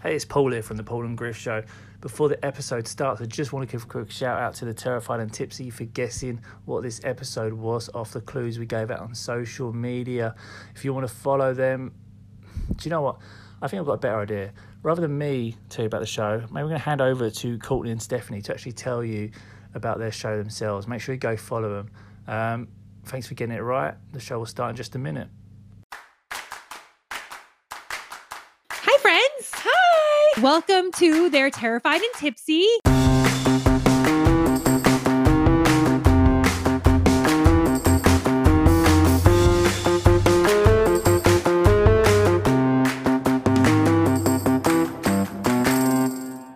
Hey, it's Paul here from the Paul and Griff Show. Before the episode starts, I just want to give a quick shout out to the Terrified and Tipsy for guessing what this episode was off the clues we gave out on social media. If you want to follow them, do you know what? I think I've got a better idea. Rather than me tell you about the show, maybe we're going to hand over to Courtney and Stephanie to actually tell you about their show themselves. Make sure you go follow them. Um, thanks for getting it right. The show will start in just a minute. Hi, friends. Hi. Welcome to They're Terrified and Tipsy.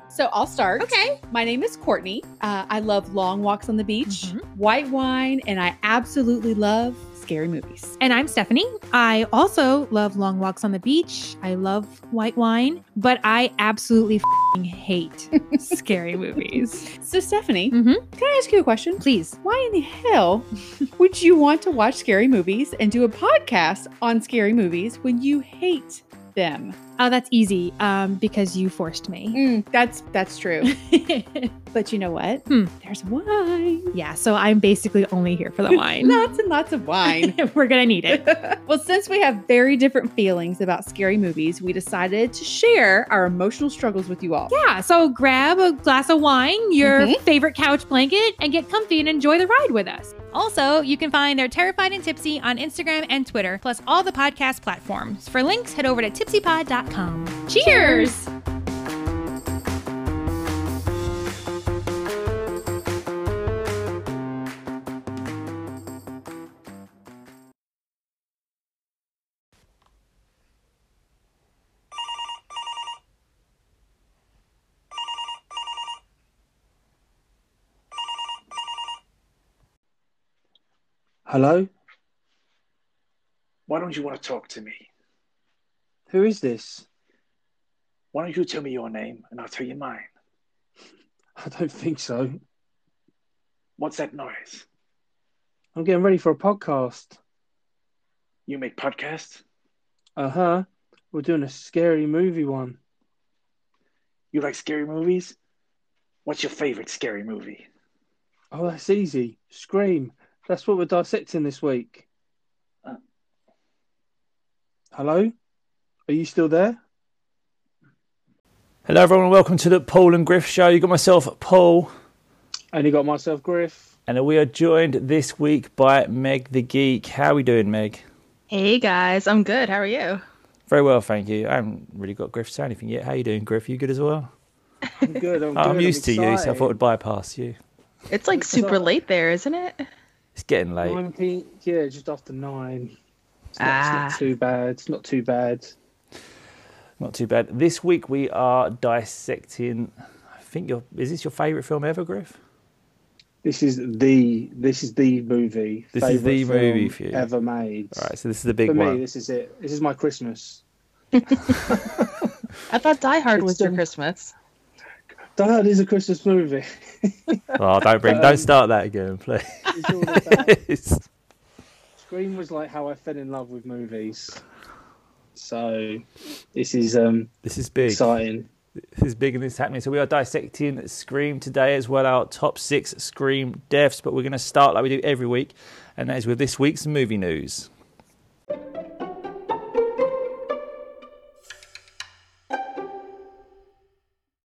So I'll start. Okay. My name is Courtney. Uh, I love long walks on the beach, Mhm. white wine, and I absolutely love scary movies. And I'm Stephanie. I also love long walks on the beach. I love white wine, but I absolutely fing hate scary movies. So, Stephanie, Mhm. can I ask you a question? Please. Why in the hell would you want to watch scary movies and do a podcast on scary movies when you hate them? Oh, that's easy um, because you forced me. Mm, that's that's true. but you know what? Hmm. There's wine. yeah, so I'm basically only here for the wine. Lots and lots of wine. We're going to need it. well, since we have very different feelings about scary movies, we decided to share our emotional struggles with you all. Yeah, so grab a glass of wine, your Mhm. favorite couch blanket, and get comfy and enjoy the ride with us. Also, you can find They're Terrified and Tipsy on Instagram and Twitter, plus all the podcast platforms. For links, head over to tipsypod.com. Cheers! Hello? Why don't you want to talk to me? Who is this? Why don't you tell me your name and I'll tell you mine? I don't think so. What's that noise? I'm getting ready for a podcast. You make podcasts? Uh huh. We're doing a scary movie one. You like scary movies? What's your favorite scary movie? Oh, that's easy. Scream. That's what we're dissecting this week. Uh. Hello? Are you still there? Hello, everyone, and welcome to the Paul and Griff Show. You got myself, Paul, Only got myself, Griff. and we are joined this week by Meg the Geek. How are we doing, Meg? Hey guys, I'm good. How are you? Very well, thank you. I haven't really got Griff to say anything yet. How are you doing, Griff? You good as well? I'm good. I'm, good. I'm good. used to you, so I thought I'd bypass you. It's like super late there, isn't it? It's getting late. 9 p- yeah, just after nine. It's not, Ah. it's not too bad. It's not too bad. Not too bad. This week we are dissecting. I think your is this your favourite film ever, Griff? This is the this is the movie. This is the movie for you. ever made. All right, so this is the big For one. me, this is it. This is my Christmas. I thought Die Hard It's was your done. Christmas. Die Hard is a Christmas movie. Oh, don't bring, Um, don't start that again, please. It's Scream was like how I fell in love with movies. So this is um this is big. exciting. This is big and this is happening. So we are dissecting Scream today as well, our top six Scream deaths. But we're going to start like we do every week, and that is with this week's movie news.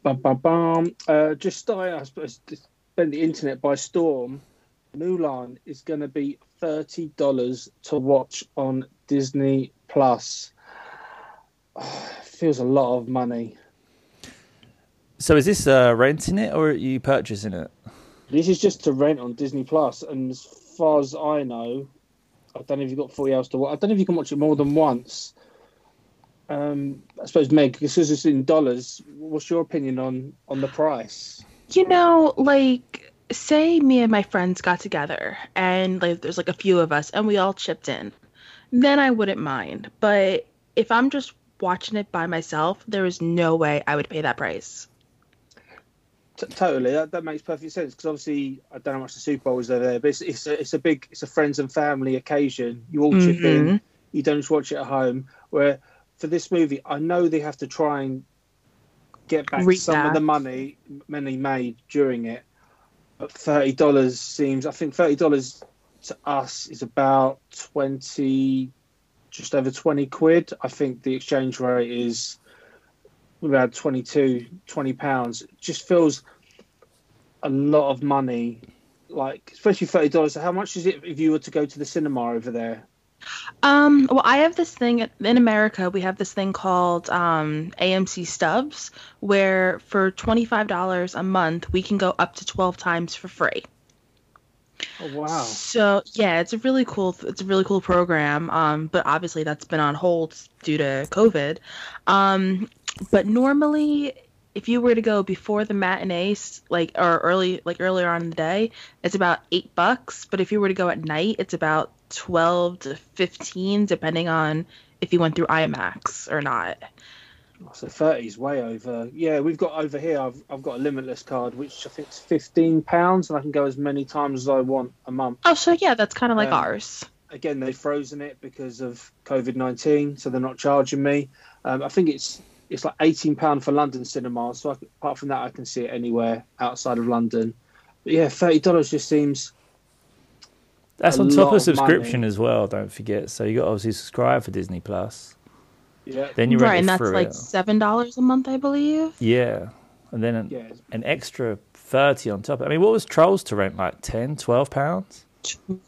Bum, bum, bum. Uh, just I suppose, to spend the internet by storm. Mulan is going to be thirty dollars to watch on Disney Plus. feels a lot of money. So is this uh, renting it or are you purchasing it? This is just to rent on Disney Plus, and as far as I know, I don't know if you've got forty hours to watch. I don't know if you can watch it more than once. Um, I suppose Meg, this is in dollars. What's your opinion on on the price? You know, like say me and my friends got together and like there's like a few of us and we all chipped in. Then I wouldn't mind. But if I'm just watching it by myself, there is no way I would pay that price. T- totally, that, that makes perfect sense because obviously I don't know how much the Super Bowl is over there, but it's, it's a it's a big it's a friends and family occasion. You all chip in. Mhm. You don't just watch it at home. Where for this movie, I know they have to try and get back Read some of the money money made during it. But thirty dollars seems. I think thirty dollars to us is about twenty, just over twenty quid. I think the exchange rate is about 22, 20 pounds. Just feels a lot of money. Like especially thirty dollars. How much is it if you were to go to the cinema over there? Um, well, I have this thing in America. We have this thing called um, AMC Stubs, where for twenty five dollars a month, we can go up to twelve times for free. Oh wow! So yeah, it's a really cool. It's a really cool program. Um, but obviously that's been on hold due to COVID. Um, but normally, if you were to go before the matinees, like or early, like earlier on in the day, it's about eight bucks. But if you were to go at night, it's about twelve to fifteen, depending on if you went through IMAX or not. So thirty's way over. Yeah, we've got over here. I've I've got a limitless card, which I think is fifteen pounds, and I can go as many times as I want a month. Oh, so yeah, that's kind of like Um, ours. Again, they've frozen it because of COVID nineteen, so they're not charging me. Um, I think it's it's like eighteen pound for London cinemas. So I, apart from that, I can see it anywhere outside of London. But yeah, thirty dollars just seems That's a on top of of subscription money. as well. Don't forget. So you got to obviously subscribe for Disney Plus. Yeah Then you right, rent and that's like it. seven dollars a month, I believe. Yeah, and then an, yeah. an extra thirty on top. I mean, what was Trolls to rent? Like 10, 12 pounds?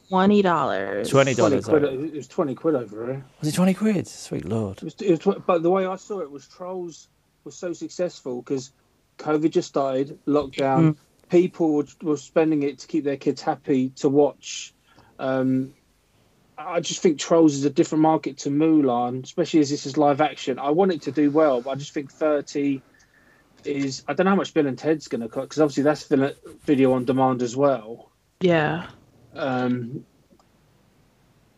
Twenty dollars. Twenty dollars. It was twenty quid over was it twenty quid? Sweet lord. It was, it was, tw- but the way I saw it was Trolls was so successful because COVID just started, lockdown. People were, were spending it to keep their kids happy to watch. Um, I just think Trolls is a different market to Mulan, especially as this is live action. I want it to do well, but I just think 30 is. I don't know how much Bill and Ted's going to cut because obviously that's video on demand as well. Yeah. Um,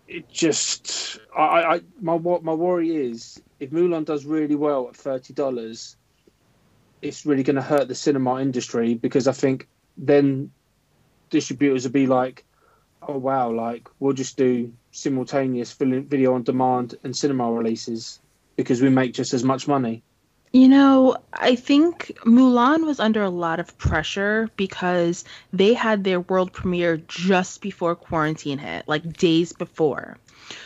it just, I, I, my my worry is if Mulan does really well at thirty dollars, it's really going to hurt the cinema industry because I think then distributors will be like, oh wow, like we'll just do simultaneous video on demand and cinema releases because we make just as much money. You know, I think Mulan was under a lot of pressure because they had their world premiere just before quarantine hit, like days before.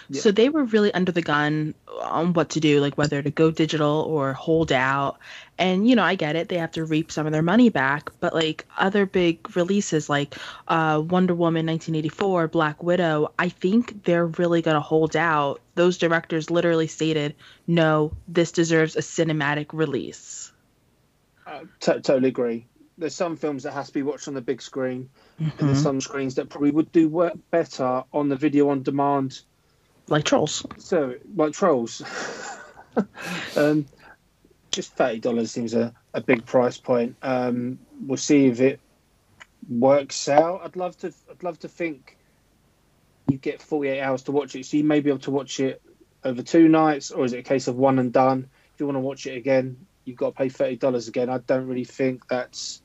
Yeah. So they were really under the gun on what to do, like whether to go digital or hold out. And, you know, I get it. They have to reap some of their money back. But, like, other big releases like uh, Wonder Woman 1984, Black Widow, I think they're really going to hold out. Those directors literally stated, no, this deserves a cinematic release. Uh, t- totally agree. There's some films that has to be watched on the big screen, and there's some screens that probably would do work better on the video on demand Like Trolls. So, like trolls, um, just thirty dollars seems a, a big price point. Um, we'll see if it works out. I'd love to. I'd love to think you get forty eight hours to watch it, so you may be able to watch it over two nights, or is it a case of one and done? If you want to watch it again, you've got to pay thirty dollars again. I don't really think that's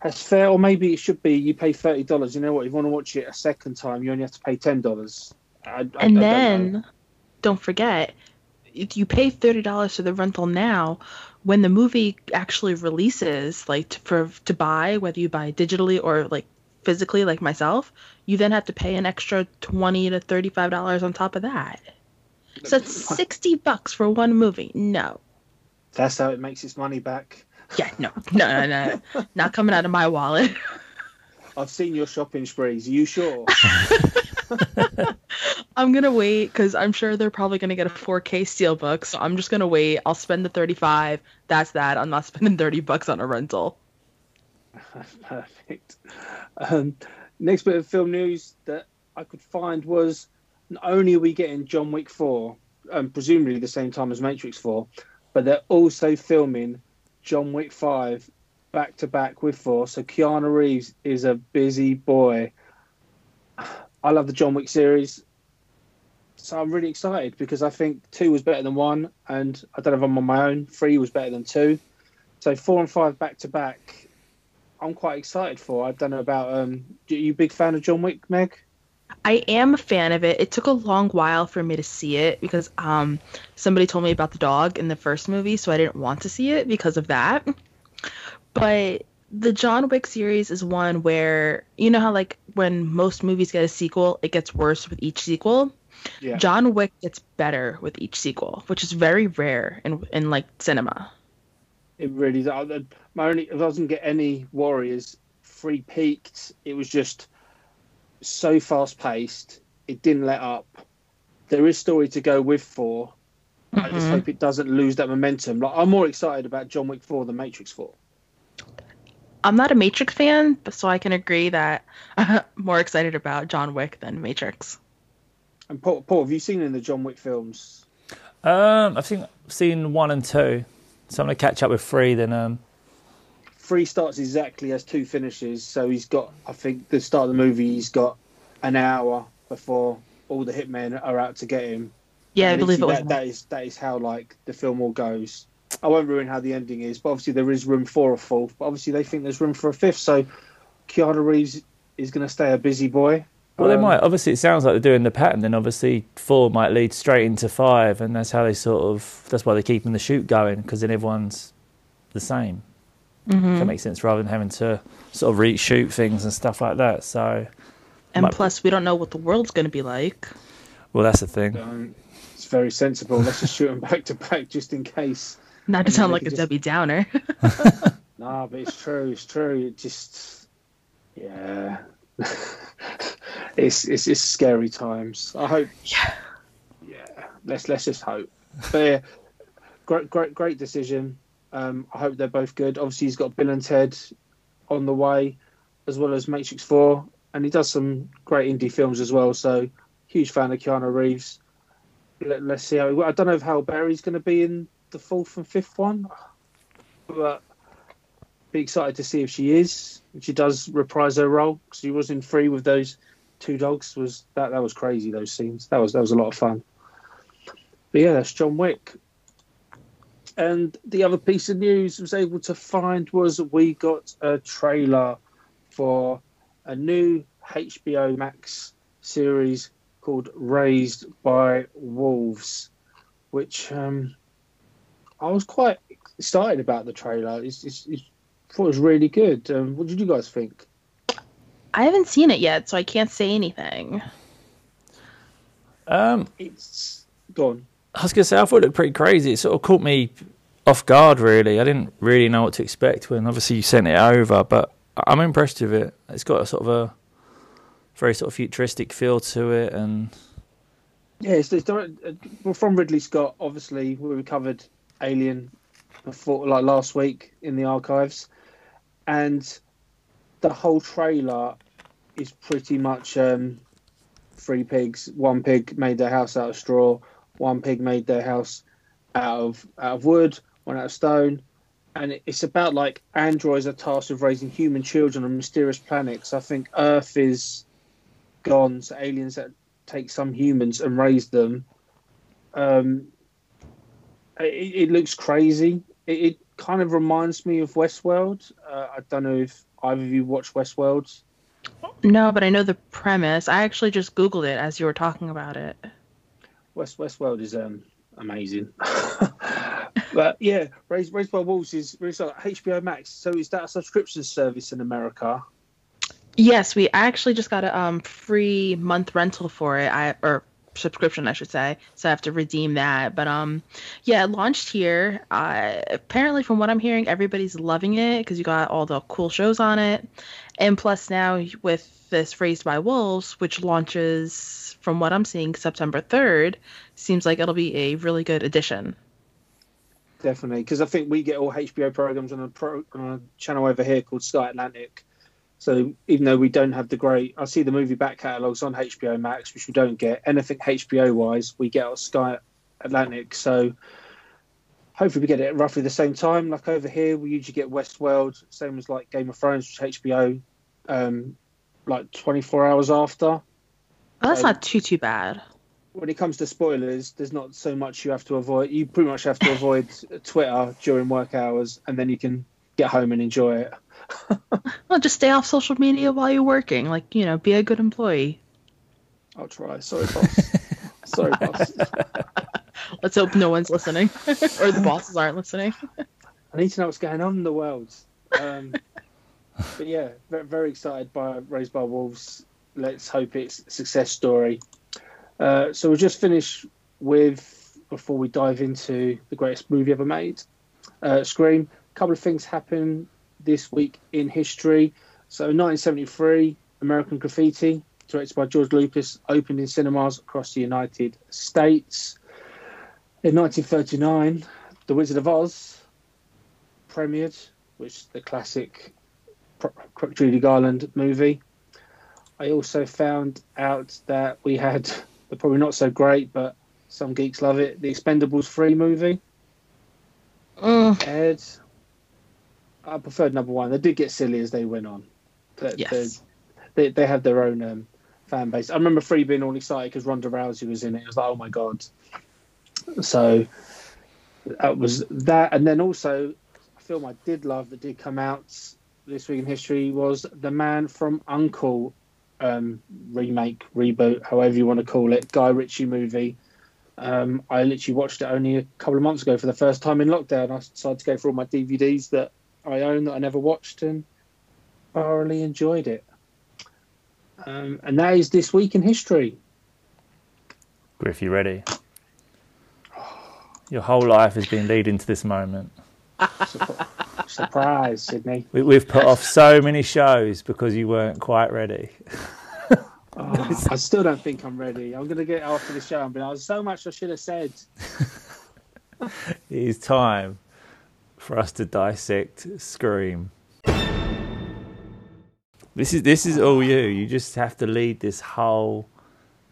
that's fair, or maybe it should be you pay thirty dollars. You know what? If you want to watch it a second time, you only have to pay ten dollars. I, I- and then don't forget if you pay $30 for the rental now when the movie actually releases like to, for to buy whether you buy digitally or like physically like myself you then have to pay an extra 20 to 35 dollars on top of that. So that's 60 bucks for one movie. No. That's how it makes its money back. yeah no. No no no. Not coming out of my wallet. I've seen your shopping sprees. Are you sure? i'm gonna wait because i'm sure they're probably gonna get a 4k steelbook so i'm just gonna wait i'll spend the 35 that's that i'm not spending 30 bucks on a rental Perfect. Um, next bit of film news that I could find was not only are we getting John Wick 4, um, presumably the same time as Matrix 4, but they're also filming John Wick 5 back to back with 4. So Keanu Reeves is a busy boy. I love the John Wick series. So I'm really excited because I think 2 was better than 1, and I don't know if I'm on my own. 3 was better than 2. So 4 and 5 back to back I'm quite excited for. I don't know about um. Are you big fan of John Wick, Meg? I am a fan of it. It took a long while for me to see it because um somebody told me about the dog in the first movie, so I didn't want to see it because of that. But the John Wick series is one where you know how like when most movies get a sequel, it gets worse with each sequel. Yeah. John Wick gets better with each sequel, which is very rare in in like cinema. It really does. My only, if I doesn't get any Warriors, free peaked. It was just so fast paced. It didn't let up. There is story to go with 4 I just Mhm. hope it doesn't lose that momentum. Like I'm more excited about John Wick four than Matrix four. I'm not a Matrix fan, but so I can agree that I'm more excited about John Wick than Matrix. And Paul, Paul, have you seen in the John Wick films? Um, I think I've seen one and two, so I'm gonna catch up with three. Then um, Three starts exactly as two finishes. So he's got, I think, the start of the movie, he's got an hour before all the hitmen are out to get him. Yeah, I believe it was. that, that is that is how like the film all goes. I won't ruin how the ending is, but obviously there is room for a fourth. But obviously they think there's room for a fifth. So Keanu Reeves is going to stay a busy boy. well, they Um, might. Obviously, it sounds like they're doing the pattern. Then obviously four might lead straight into five, and that's how they sort of. That's why they're keeping the shoot going because then everyone's the same. Mhm. If that makes sense, rather than having to sort of reshoot things and stuff like that. So, And might- plus, we don't know what the world's going to be like. well, that's the thing. Um, it's very sensible. Let's just shoot them back to back just in case. Not to sound like a just- Debbie Downer. Nah, but it's true. It's true. It just, yeah, it's, it's it's scary times. I hope. Yeah. Yeah. Let's let's just hope. But yeah, great great great decision. Um, I hope they're both good. Obviously, he's got Bill and Ted on the way, as well as Matrix Four, and he does some great indie films as well. So, huge fan of Keanu Reeves. Let, let's see how. I don't know if Halle Berry's going to be in the fourth and fifth one, but be excited to see if she is. If she does reprise her role, because she was in three with those two dogs. Was that that was crazy? Those scenes. That was that was a lot of fun. But yeah, that's John Wick. And the other piece of news I was able to find was we got a trailer for a new HBO Max series called Raised by Wolves, which um, I was quite excited about the trailer. It's, it's, it's, I thought it was really good. Um, what did you guys think? I haven't seen it yet, so I can't say anything. Um, It's gone. I was gonna say I thought it looked pretty crazy. It sort of caught me off guard. Really, I didn't really know what to expect when obviously you sent it over, but I'm impressed with it. It's got a sort of a very sort of futuristic feel to it, and Yeah, it's, it's direct- uh, from Ridley Scott. Obviously, we covered Alien before, like last week in the archives, and the whole trailer is pretty much um, three pigs. One pig made their house out of straw. One pig made their house out of out of wood. One out of stone. And it's about like androids are tasked with raising human children on mysterious planets. I think Earth is gone, so aliens that take some humans and raise them. Um, it, it looks crazy. It, it kind of reminds me of Westworld. Uh, I don't know if either of you watch Westworld. No, but I know the premise. I actually just Googled it as you were talking about it. West Westworld is um, amazing. but yeah, Raised, Raised by Wolves is HBO Max. So is that a subscription service in America? Yes, we actually just got a um free month rental for it. I or subscription, I should say. So I have to redeem that. But um, yeah, it launched here. Uh, apparently, from what I'm hearing, everybody's loving it because you got all the cool shows on it, and plus now with this Raised by Wolves, which launches from what I'm seeing September 3rd, seems like it'll be a really good addition. Definitely, because I think we get all HBO programs on a, pro, on a channel over here called Sky Atlantic. So even though we don't have the great, I see the movie back catalogs on HBO Max, which we don't get anything HBO wise. We get on Sky Atlantic, so hopefully we get it at roughly the same time. Like over here, we usually get Westworld, same as like Game of Thrones, which HBO, um, like 24 hours after. Well, that's not too too bad. when it comes to spoilers, there's not so much you have to avoid. You pretty much have to avoid Twitter during work hours, and then you can get home and enjoy it. Well, just stay off social media while you're working. Like you know, be a good employee. I'll try. Sorry, boss. Sorry, boss. Let's hope no one's listening, or the bosses aren't listening. I need to know what's going on in the world. Um, but yeah, very, excited by Raised by Wolves. Let's hope it's a success story. Uh, so we'll just finish with, before we dive into the greatest movie ever made, uh, Scream. A couple of things happen this week in history. So 1973, American Graffiti, directed by George Lucas, opened in cinemas across the United States. In 1939, The Wizard of Oz premiered, which is the classic Judy Garland movie. I also found out that we had the probably not so great, but some geeks love it. The Expendables 3 movie. Mm, Ed, I preferred number one. They did get silly as they went on. They, yes. they, they have their own um, fan base. I remember Free being all excited because Ronda Rousey was in it. It was like, oh my god. So that was that, and then also a film I did love that did come out this week in history was The Man from Uncle um, remake, reboot, however you want to call it, Guy Ritchie movie. Um, I literally watched it only a couple of months ago for the first time in lockdown. I decided to go through all my DVDs that I own that I never watched and thoroughly enjoyed it. Um, and that is this week in history. Griff, you ready? Your whole life has been leading to this moment. Surprise, Sidney. We, we've put off so many shows because you weren't quite ready. Oh, I still don't think I'm ready. I'm going to get after the show and be like, "There's so much I should have said. It is time for us to dissect Scream. This is this is all you. You just have to lead this whole.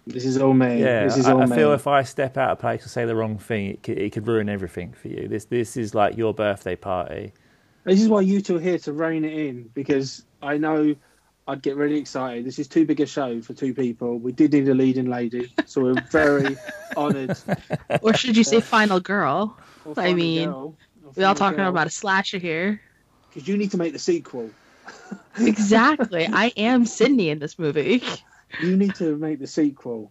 This is all me. Yeah, this is I, all I me. feel if I step out of place or say the wrong thing, it could, it could ruin everything for you. This this is like your birthday party. This is why you two are here to rein it in because I know I'd get really excited. This is too big a show for two people. We did need a leading lady, so we're very honoured. Or should you say Final Girl? I mean, We all talking about about a slasher here. because you need to make the sequel. Exactly. I am Sidney in this movie. You need to make the sequel.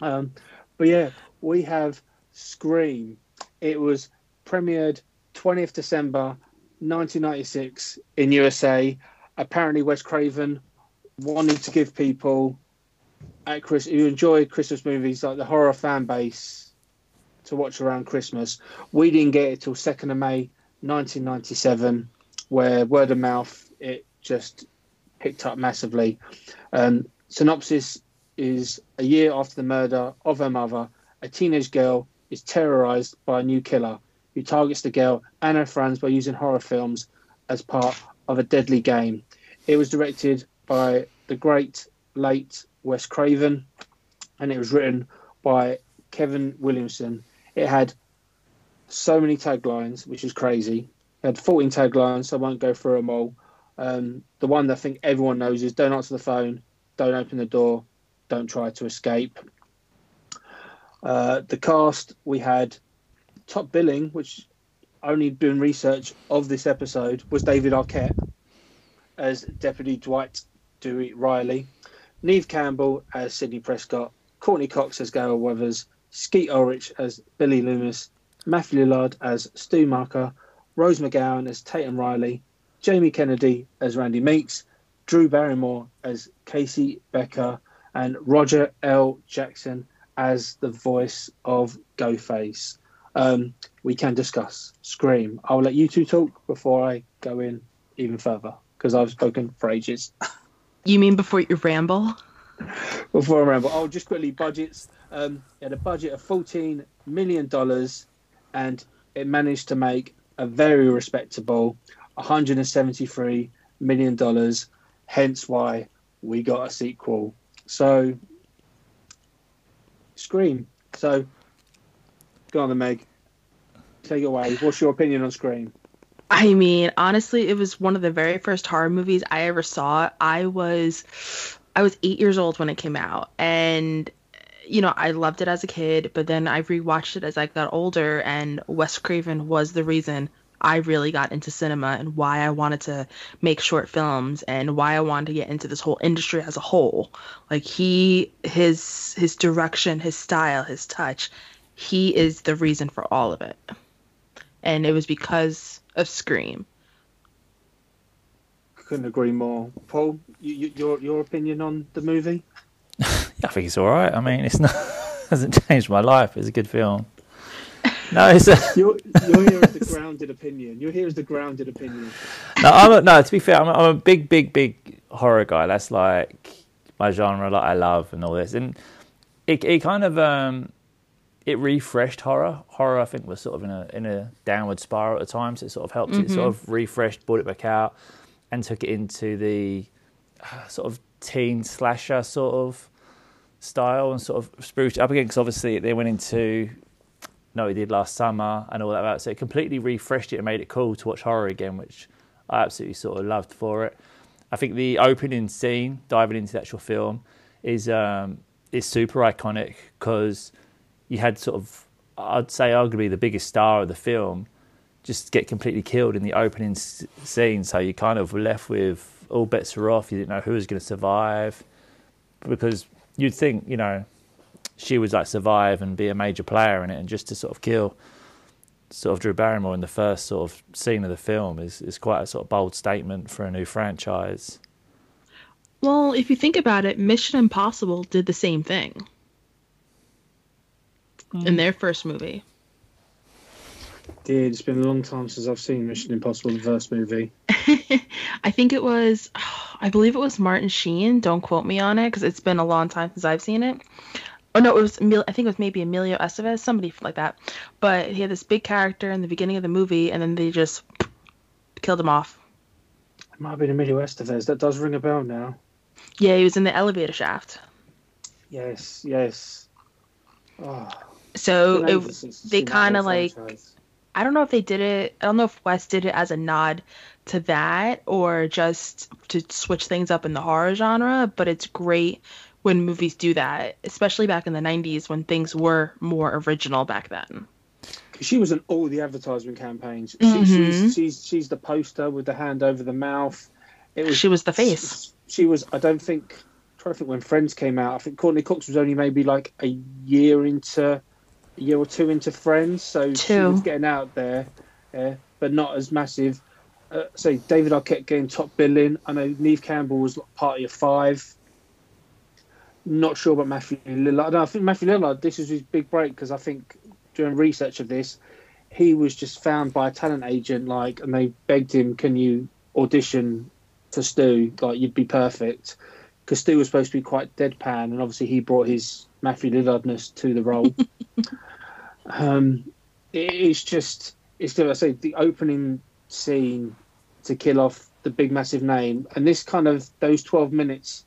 Um, but yeah, we have Scream. It was premiered 20th December 1996 in USA. Apparently, Wes Craven wanted to give people at Chris who enjoy Christmas movies like the horror fan base to watch around Christmas. We didn't get it till 2nd of May 1997, where word of mouth it just picked up massively. Um, synopsis is a year after the murder of her mother, a teenage girl is terrorized by a new killer who targets the girl and her friends by using horror films as part of a deadly game. It was directed by the great late Wes Craven and it was written by Kevin Williamson. It had so many taglines, which is crazy. It had 14 taglines, so I won't go through them all. Um, the one that I think everyone knows is don't answer the phone, don't open the door, don't try to escape. Uh, the cast we had top billing, which only doing research of this episode, was David Arquette as Deputy Dwight Dewey Riley, Neve Campbell as Sidney Prescott, Courteney Cox as Gale Weathers, Skeet Ulrich as Billy Loomis, Matthew Lillard as Stu Macher, Rose McGowan as Tatum Riley, Jamie Kennedy as Randy Meeks, Drew Barrymore as Casey Becker, and Roger L. Jackson as the voice of Ghostface. Um, we can discuss Scream. I'll let you two talk before I go in even further because I've spoken for ages. You mean before you ramble? before I remember, oh, just quickly budgets. Um, it had a budget of fourteen million dollars, and it managed to make a very respectable one hundred and seventy-three million dollars. Hence, why we got a sequel. So, Scream. So, go on, the Meg. Take it away. What's your opinion on Scream? I mean, honestly, it was one of the very first horror movies I ever saw. I was I was 8 years old when it came out and you know, I loved it as a kid, but then I rewatched it as I got older and Wes Craven was the reason I really got into cinema and why I wanted to make short films and why I wanted to get into this whole industry as a whole. Like he his his direction, his style, his touch, he is the reason for all of it. And it was because of Scream. Couldn't agree more. Paul, you, you, your your opinion on the movie? I think it's all right. I mean, it's not hasn't changed my life. It's a good film. No, it's a, You're, you're here as the grounded opinion. You're here as the grounded opinion. no. I'm a, no. To be fair, I'm a, I'm a big, big, big horror guy. That's like my genre, like I love and all this. And it, it kind of um, it refreshed horror. Horror, I think, was sort of in a in a downward spiral at the time, so it sort of helped. It sort of refreshed, brought it back out, and took it into the uh, sort of teen slasher sort of style and sort of spruced up again. Because obviously they went into no, he did last summer and all that. So it completely refreshed it and made it cool to watch horror again, which I absolutely sort of loved for it. I think the opening scene, diving into the actual film, is um, is super iconic because you had sort of, I'd say, arguably the biggest star of the film just get completely killed in the opening scene. So you kind of left with all bets are off. You didn't know who was going to survive because you'd think, you know, she would like survive and be a major player in it, and just to sort of kill sort of Drew Barrymore in the first sort of scene of the film is is quite a sort of bold statement for a new franchise. Well, if you think about it, Mission Impossible did the same thing mm. in their first movie. Did it's been a long time since I've seen Mission Impossible the first movie. I think it was, I believe it was Martin Sheen. Don't quote me on it because it's been a long time since I've seen it. Oh no, it was I think it was maybe Emilio Estevez, somebody like that. But he had this big character in the beginning of the movie, and then they just killed him off. It might have been Emilio Estevez. That does ring a bell now. Yeah, he was in the elevator shaft. Yes, yes. Oh, So it, ages since I've they kind of like franchise. I don't know if they did it. I don't know if Wes did it as a nod to that or just to switch things up in the horror genre. But it's great when movies do that, especially back in the '90s when things were more original back then. she was in all the advertisement campaigns. She, Mhm. she's, she's she's the poster with the hand over the mouth. It was She was the face. She was. I don't think. To think when Friends came out. I think Courteney Cox was only maybe like a year into, year or two into Friends. So she was getting out there, yeah, but not as massive. Uh, so David Arquette getting top billing. I know Neve Campbell was part of your five. Not sure about Matthew Lillard. No, I think Matthew Lillard. This is his big break because I think during research of this, he was just found by a talent agent, like, and they begged him, "Can you audition for Stu? Like, you'd be perfect." Because Stu was supposed to be quite deadpan, and obviously he brought his Matthew Lillardness to the role. um, it- it's just, it's still, I say, the opening scene to kill off the big massive name, and this kind of those twelve minutes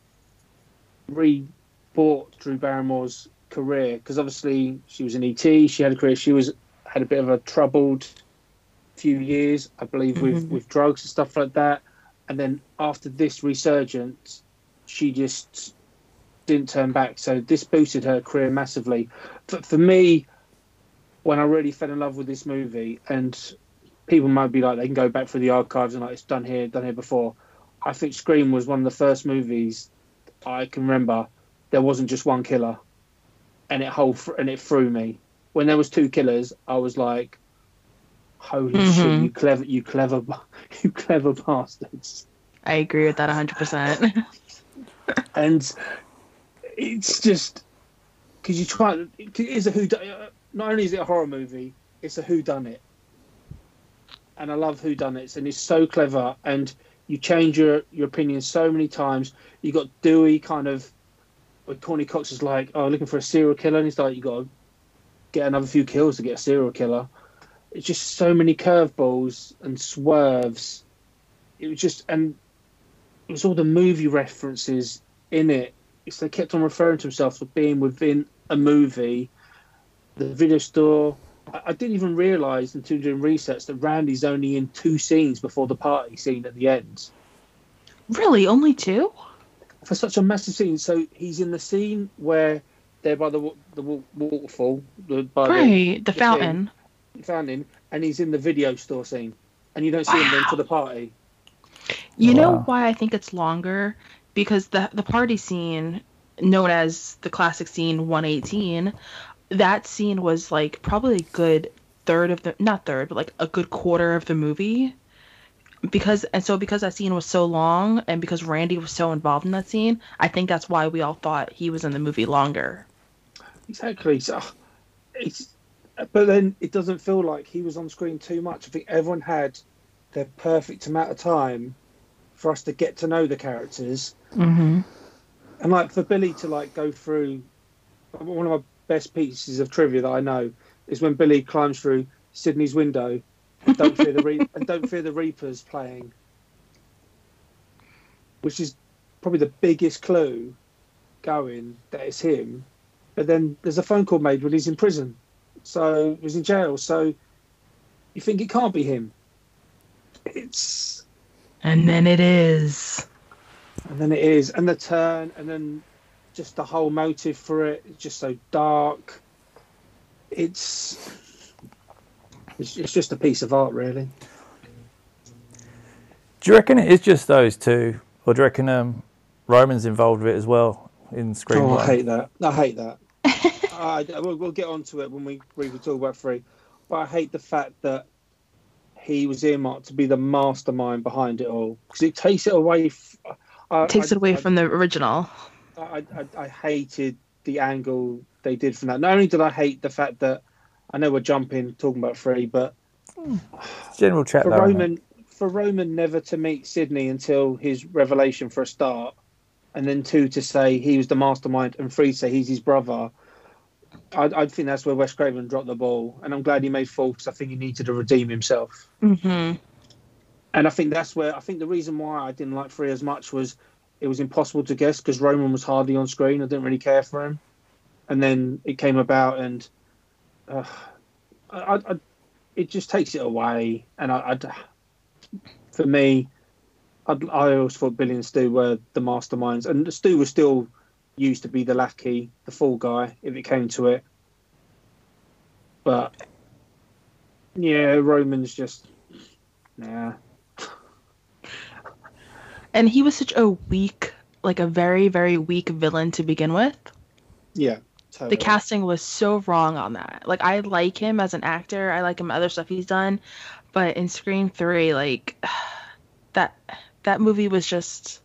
re-bought Drew Barrymore's career because obviously she was in ET, she had a career, she was had a bit of a troubled few years, I believe, with Mhm. with drugs and stuff like that, and then after this resurgence, she just didn't turn back. So this boosted her career massively. For, for me, when I really fell in love with this movie, and people might be like they can go back through the archives and like it's done here, done here before. I think Scream was one of the first movies I can remember. There wasn't just one killer, and it whole and it threw me. When there was two killers, I was like, "Holy shit! Mhm. You clever, you clever, you clever bastards!" I agree with that 100%. and it's just because you try. It is a who. Not only is it a horror movie, it's a who done it, and I love who done it, and it's so clever. And you change your your opinion so many times. You got Dewey kind of. When Courteney Cox is like, "Oh, looking for a serial killer," and he's like, "You got to get another few kills to get a serial killer." It's just so many curveballs and swerves. It was just and it was all the movie references in it. It's they kept on referring to himself as being within a movie. The video store. I, I didn't even realise until doing research that Randy's only in two scenes before the party scene at the end. really? Only two? For such a massive scene, so he's in the scene where they're by the the waterfall, the, by Right. The the fountain. the fountain, and he's in the video store scene. and you don't see him then to the party. You know Wow. why I think it's longer? Because the the party scene, known as the classic scene 118, that scene was like probably a good third of the not third, but like a good quarter of the movie. Because and so because that scene was so long and because Randy was so involved in that scene, I think that's why we all thought he was in the movie longer. Exactly. So it's, but then it doesn't feel like he was on screen too much. I think everyone had their perfect amount of time for us to get to know the characters, Mm-hmm. and like for Billy to like go through. One of my best pieces of trivia that I know is when Billy climbs through Sidney's window. And don't fear the re- and don't fear the Reapers playing, which is probably the biggest clue going that it's him. But then there's a phone call made when he's in prison, so he's in jail. So you think it can't be him. It's And then it is. And then it is, and the turn, and then just the whole motive for it. It's just so dark. It's it's, it's just a piece of art, really. Do you reckon it is just those two, or do you reckon um, Roman's involved with it as well in Oh. I hate that. I hate that. I, we'll, we'll get onto it when we we will talk about three, but I hate the fact that he was earmarked to be the mastermind behind it all because it takes it away. F- I, Takes I- it away I- from the original. I, I, I hated the angle they did from that. Not only did I hate the fact that I know we're jumping talking about three, but General chat for though. Roman for Roman never to meet Sidney until his revelation for a start, and then two to say he was the mastermind, and three to say he's his brother. I, I think that's where Wes Craven dropped the ball, and I'm glad he made full because I think he needed to redeem himself. Mm-hmm. And I think that's where I think the reason why I didn't like three as much was it was impossible to guess because Roman was hardly on screen. I didn't really care for him, and then it came about, and uh, I, I, I, it just takes it away. And I, I'd, for me, I'd, I always thought Billy and Stu were the masterminds, and Stu was still used to be the lackey, the fall guy, if it came to it. But yeah, Roman's just yeah. And he was such a weak, like a very, very weak villain to begin with. Yeah, Totally. The casting was so wrong on that. Like I like him as an actor. I like him other stuff he's done, but in Scream 3 like that that movie was just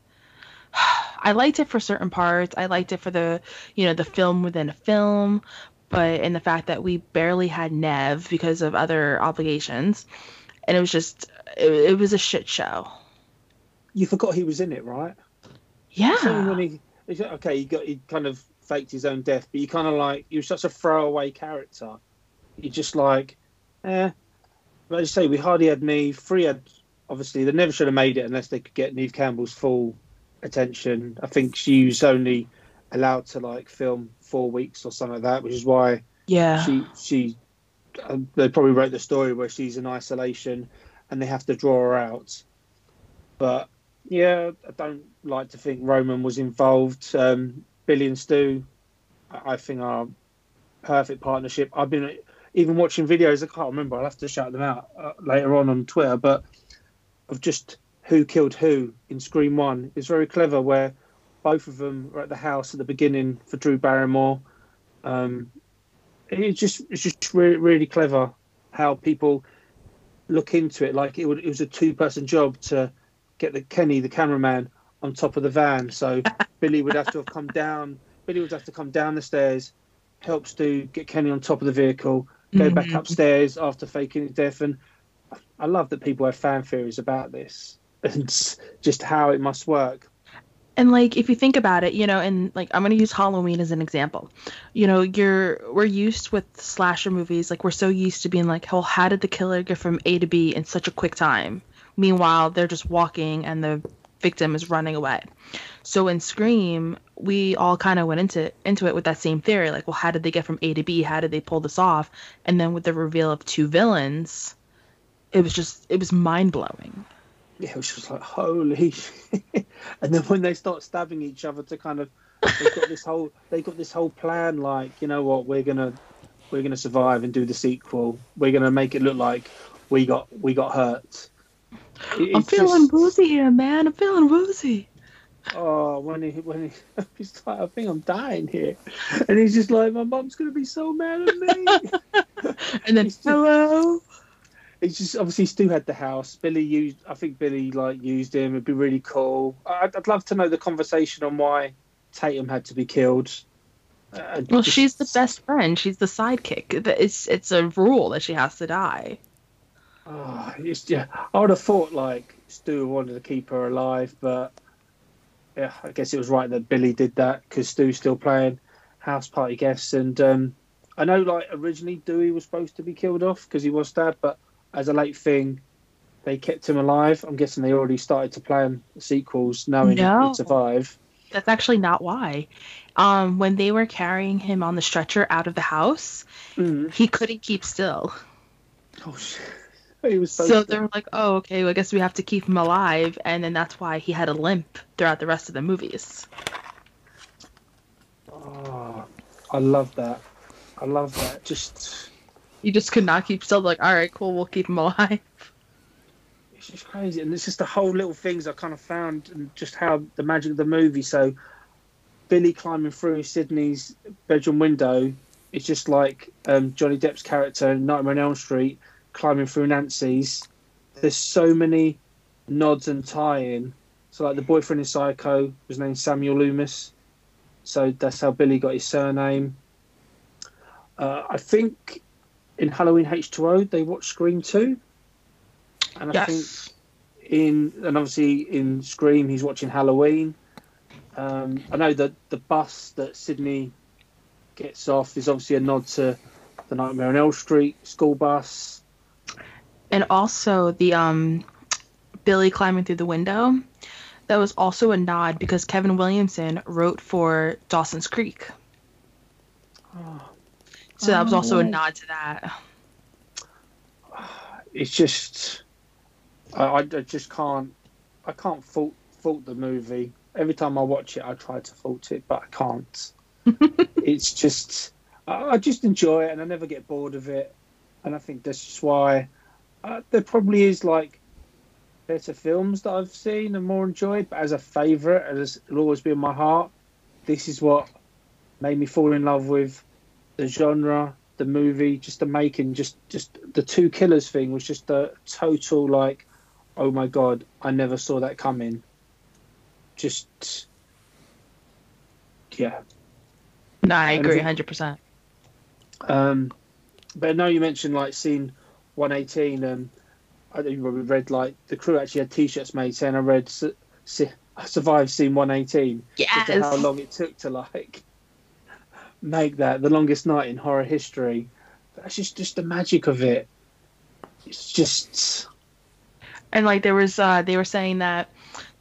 I liked it for certain parts. I liked it for the, you know, the film within a film, but in the fact that we barely had Neve because of other obligations. And it was just it, it was a shit show. You forgot he was in it, right? Yeah. So when he, okay, he got he kind of faked his own death, but you kind of like he was such a throwaway character. You just like, eh. But as you say, we hardly had Neve. Three had obviously they never should have made it unless they could get Neve Campbell's full attention. I think she was only allowed to like film four weeks or something like that, which is why yeah. she she uh, they probably wrote the story where she's in isolation and they have to draw her out but yeah i don't like to think roman was involved. Um billy and stu i think are perfect partnership. I've been even watching videos i can't remember i'll have to shout them out uh, later on on twitter but of just who killed who in scream one. Is very clever where both of them are at the house at the beginning for drew barrymore. Um, it's just it's just really, really clever how people look into it. Like it, would, it was a two person job to get the Kenny, the cameraman, on top of the van. So Billy would have to have come down. Billy would have to come down the stairs, help Stu get Kenny on top of the vehicle, go back Mhm. upstairs after faking his death. And I love that people have fan theories about this and just how it must work. And like if you think about it, you know, and like I'm gonna use Halloween as an example. You know, you're we're used with slasher movies, like we're so used to being like, well, how did the killer get from A to B in such a quick time? Meanwhile, they're just walking and the victim is running away. So in Scream, we all kind of went into into it with that same theory, like, well, how did they get from A to B? How did they pull this off? And then with the reveal of two villains, it was just it was mind blowing. yeah, it was just like holy. and then when they start stabbing each other to kind of, they've got this whole they got this whole plan. Like you know what, we're gonna we're gonna survive and do the sequel. We're gonna make it look like we got we got hurt. It- I'm feeling just- woozy here, man. I'm feeling woozy. Oh, when he when he he's like, I think I'm dying here, and he's just like, my mum's gonna be so mad at me. And then He's just- hello. it's just obviously Stu had the house. Billy used, I think Billy like used him. It'd be really cool. I'd, I'd love to know the conversation on why Tatum had to be killed. Uh, Well, just- she's the best friend. She's the sidekick. It's it's a rule that she has to die. Oh, yeah, I would have thought like Stu wanted to keep her alive, but yeah, I guess it was right that Billy did that because Stu's still playing house party guests, and um, I know like originally Dewey was supposed to be killed off because he was stabbed, but as a late thing, they kept him alive. I'm guessing they already started to plan sequels, knowing No. he'd survive. That's actually not why. Um, when they were carrying him on the stretcher out of the house, Mm. he couldn't keep still. Oh shit. He was so, So they were like, "Oh, okay. Well, I guess we have to keep him alive," and then that's why he had a limp throughout the rest of the movies. Oh, I love that. I love that. Just you just could not keep still. Like, all right, cool, we'll keep him alive. it's just crazy, and it's just the whole little things I kind of found, and just how the magic of the movie. So, Billy climbing through Sidney's bedroom window is just like um, Johnny Depp's character in Nightmare on Elm Street climbing through Nancy's. There's so many nods and tie-in. So, like the boyfriend in Psycho was named Samuel Loomis, so that's how Billy got his surname. Uh, I think in Halloween H2O they watched Scream 2. And I think in and obviously in Scream he's watching Halloween. Um, I know that the bus that Sidney gets off is obviously a nod to the Nightmare on Elm Street school bus. And also the um, Billy climbing through the window. That was also a nod because Kevin Williamson wrote for Dawson's Creek. So that was Oh, also a nod to that. It's just I, I I just can't I can't fault fault the movie. Every time I watch it, I try to fault it, but I can't. it's just I, I just enjoy it, and I never get bored of it. And I think that's just why uh, there probably is like better films that I've seen and more enjoyed. But as a favourite, as it'll always be in my heart, this is what made me fall in love with the genre, the movie, just the making, just just the two killers thing was just a total like, oh my god, I never saw that coming. Just yeah. No, I agree, hundred percent. Um, but I know you mentioned like scene 118. Um, I think we read like the crew actually had T-shirts made saying I read su- su- I survived scene 118. Yes. How long it took to like make that the longest night in horror history. That's just just the magic of it. It's just And like there was, uh, they were saying that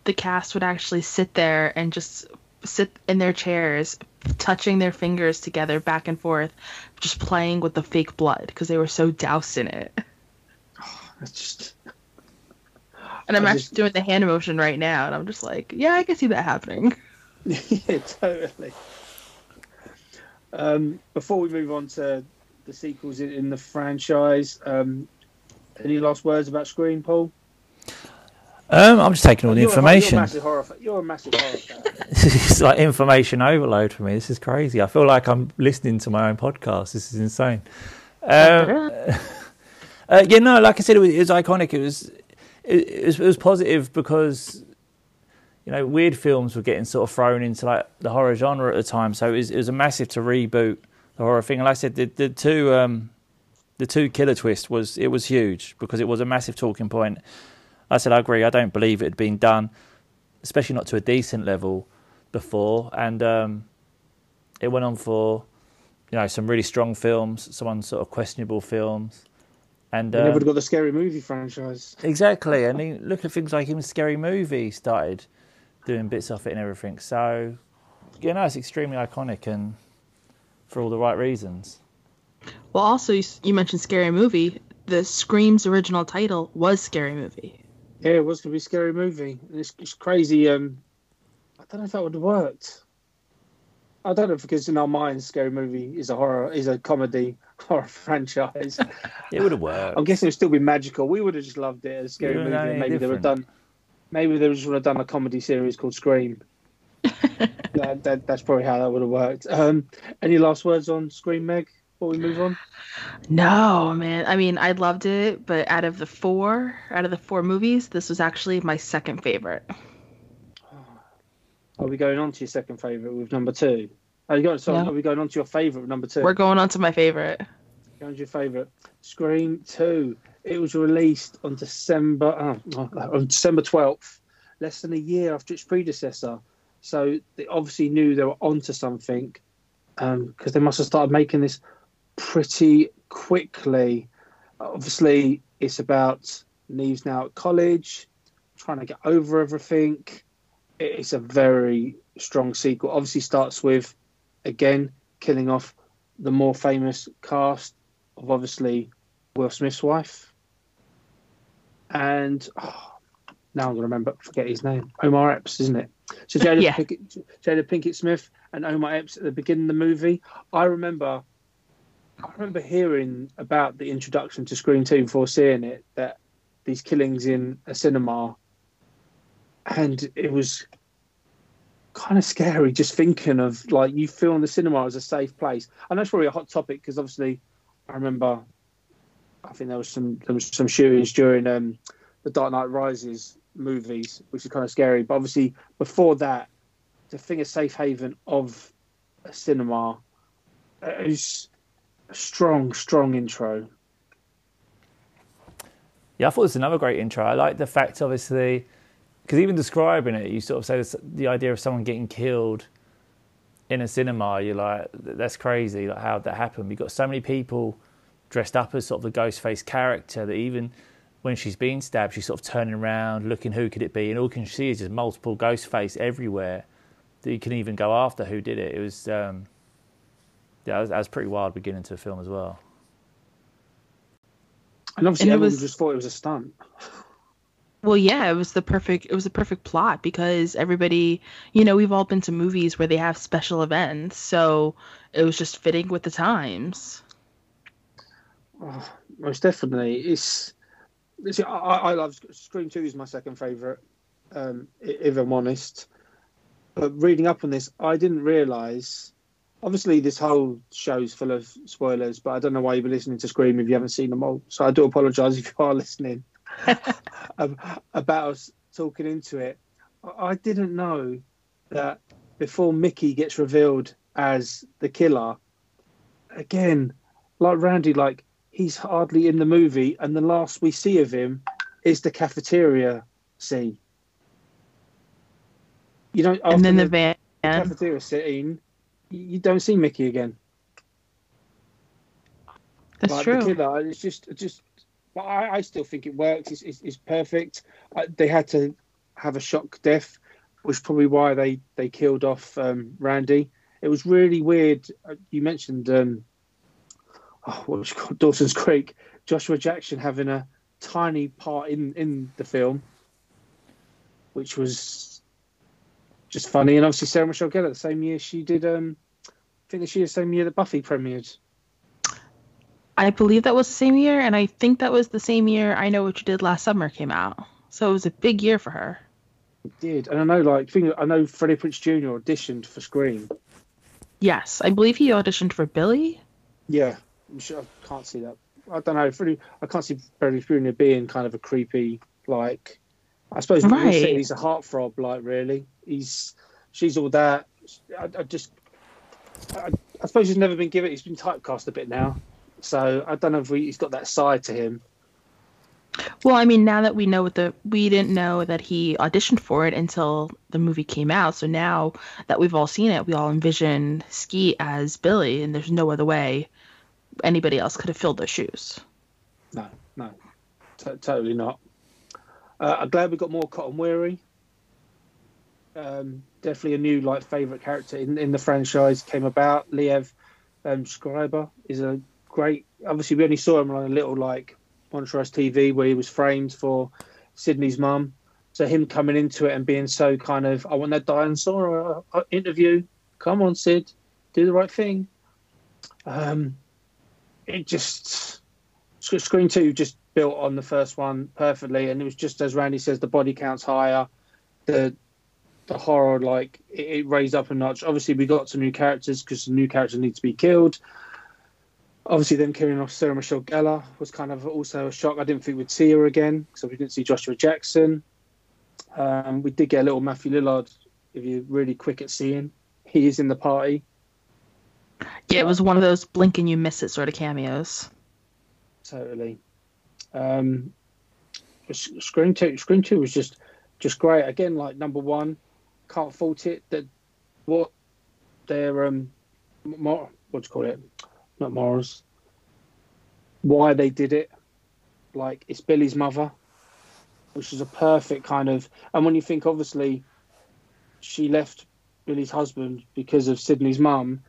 the cast would actually sit there and just sit in their chairs, touching their fingers together back and forth, just playing with the fake blood because they were so doused in it. it's just And I'm I actually just- doing the hand motion right now, and I'm just like, yeah, I can see that happening. yeah, totally. Um, before we move on to the sequels in, in the franchise, um, any last words about Scream, Paul? Um, I'm just taking all the You're information. You're a massive horror. You're a massive horror fan. it's like information overload for me. This is crazy. I feel like I'm listening to my own podcast. This is insane. Um, uh, yeah, no, like I said, it was, it was iconic. It was, it, it was, it was positive because you know weird films were getting sort of thrown into like the horror genre at the time. So it was, it was a massive to reboot the horror thing. And like I said, the, the two um, the two killer twist was it was huge because it was a massive talking point. I said I agree. I don't believe it had been done, especially not to a decent level before, and um, it went on for you know some really strong films, some sort of questionable films, and We never um, got the scary movie franchise. exactly. And then look at things like even Scary Movie started doing bits of it and everything. So you know it's extremely iconic and for all the right reasons. Well, also you, you mentioned Scary Movie. The Scream's original title was Scary Movie. Yeah, it was going to be a scary movie. And It's, it's crazy. Um, I don't know if that would have worked. I don't know because in our minds, scary movie is a horror, is a comedy. horror franchise. It would have worked. I'm guessing it would still be magical. We would have just loved it as a scary movie. know and any Maybe they would have done. Maybe they just would have done a comedy series called Scream. that, that, that's probably how that would have worked. Um, any last words on Scream, Meg? Before we move on. No, man. I mean, I loved it, but out of the four, out of the four movies, this was actually my second favorite. Are we going on to your second favorite with number two? Are you going? No. are we going on to your favorite with number two? We're going on to my favorite. Going to your favorite Scream Two. It was released on December oh, on December twelfth, less than a year after its predecessor. So they obviously knew they were onto something, um, because they must have started making this pretty quickly. Obviously, it's about Neve's now at college, trying to get over everything. It's a very strong sequel. Obviously, starts with again killing off the more famous cast of obviously Will Smith's wife. And oh, now I'm going to remember, forget his name. Omar Epps, isn't it? So Jada, Yeah. Pinkett, Jada Pinkett Smith and Omar Epps at the beginning of the movie. I remember, I remember hearing about the introduction to Scream 2 before seeing it, that these killings in a cinema, and it was kind of scary just thinking of like you feeling the cinema as a safe place. Know it's probably a hot topic because obviously I remember I think there was some there was some shootings during um, the Dark Knight Rises movies, which is kind of scary. But obviously before that, to think a safe haven of a cinema uh, is strong, strong intro. Yeah, I thought it was another great intro. I like the fact, obviously, because even describing it, you sort of say this, the idea of someone getting killed in a cinema. You're like, that's crazy. Like how that happened. You've got so many people dressed up as sort of the ghost face character that even when she's being stabbed, she's sort of turning around, looking who could it be, and all can see is just multiple ghost face everywhere. That you can even go after who did it. It was, um, yeah, that was, that was pretty wild beginning to the film as well. And obviously And everyone was- just thought it was a stunt. Well, yeah, it was the perfect it was the perfect plot because everybody, you know, we've all been to movies where they have special events, so it was just fitting with the times. Oh, most definitely. It's, it's I, I love Scream Two is my second favorite, um, if I'm honest. But reading up on this, I didn't realize. Obviously, this whole show's full of spoilers, but I don't know why you've been listening to Scream if you haven't seen them all. So I do apologise if you are listening about us talking into it. I- didn't know that before Mickey gets revealed as the killer, again, like Randy, like he's hardly in the movie, and the last we see of him is the cafeteria scene. You know, and then the the van. cafeteria scene, you don't see Mickey again. That's like true. The killer, it's just, just. But I, I still think it works. It's, it's, it's perfect. Uh, they had to have a shock death, which is probably why they they killed off um, Randy. It was really weird. Uh, You mentioned um, oh, what was called Dawson's Creek. Joshua Jackson having a tiny part in in the film, which was just funny. And obviously Sarah Michelle Gellar, the same year she did. Um, I think this year, the same year that Buffy premiered. I believe that was the same year, and I think that was the same year I Know What You Did Last Summer came out. So it was a big year for her. It did, and I know, like, thing, I know Freddie Prinze Jr. auditioned for Scream. Yes, I believe he auditioned for Billy. Yeah, I'm sure, I can't see that. I don't know. Freddie, I can't see Freddie Jr. being kind of a creepy, like. I suppose right. he's a heartthrob, like really. He's, she's all that. I, I just, I, I suppose he's never been given. He's been typecast a bit now, so I don't know if we, he's got that side to him. Well, I mean, now that we know what the we didn't know that he auditioned for it until the movie came out. So now that we've all seen it, we all envision Skeet as Billy, and there's no other way anybody else could have filled those shoes. No, no, t- totally not. Uh, I'm glad we got more Cotton Weary. Um, definitely a new like favorite character in, in the franchise came about. Liev um, Schreiber is a great. Obviously, we only saw him on a little like Montrose TV where he was framed for Sidney's mum. So him coming into it and being so kind of, I want that dinosaur uh, uh, interview. Come on, Sid, do the right thing. Um, it just Scream Two just built on the first one perfectly, and it was just as Randy says, the body counts higher, the the horror like it, it raised up a notch. Obviously, we got some new characters because the new characters need to be killed. Obviously, them killing off Sarah Michelle Gellar was kind of also a shock. I didn't think we'd see her again, so we didn't see Joshua Jackson. Um, we did get a little Matthew Lillard, if you're really quick at seeing. He is in the party. Yeah, it was one of those blink and you miss it sort of cameos. Totally. Um, S- Scream Two, Scream Two was just just great. Again, like number one, can't fault it. That what their um, more what do you call it? Not morals. Why they did it? Like it's Billy's mother, which is a perfect kind of. And when you think, obviously, she left Billy's husband because of Sidney's mum,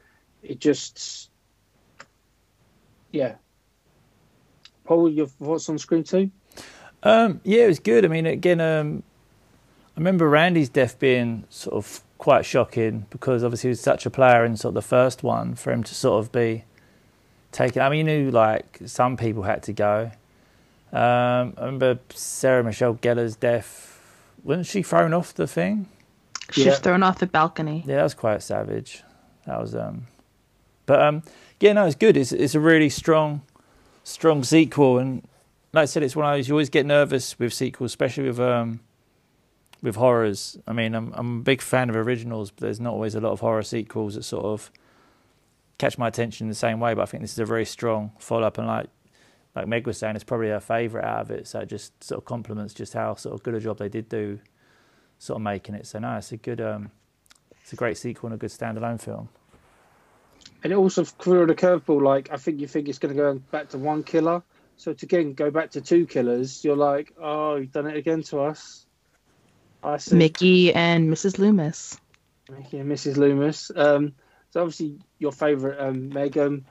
it just yeah. Paul, your thoughts on scream Two? Um, yeah, it was good. I mean, again, um, I remember Randy's death being sort of quite shocking because obviously he was such a player in sort of the first one for him to sort of be taken. I mean, you knew like some people had to go. Um, I remember Sarah Michelle Gellar's death. Wasn't she thrown off the thing? She Yeah. thrown off the balcony. Yeah, that was quite savage. That was um, but um, yeah, no, it's good. It's it's a really strong, strong sequel, and like I said, it's one of those you always get nervous with sequels, especially with um, with horrors. I mean, I'm I'm a big fan of originals, but there's not always a lot of horror sequels that sort of catch my attention the same way. But I think this is a very strong follow up, and like like Meg was saying, it's probably her favourite out of it. So it just sort of complements just how sort of good a job they did do, sort of making it. So no, it's a good um, it's a great sequel and a good standalone film. And it also threw a curveball. Like I think you think it's going to go back to one killer, so to again go back to two killers, you're like, oh, you've done it again to us. I see. Mickey and Mrs. Loomis. Mickey and Mrs. Loomis. Um, so obviously your favourite, um, Megan.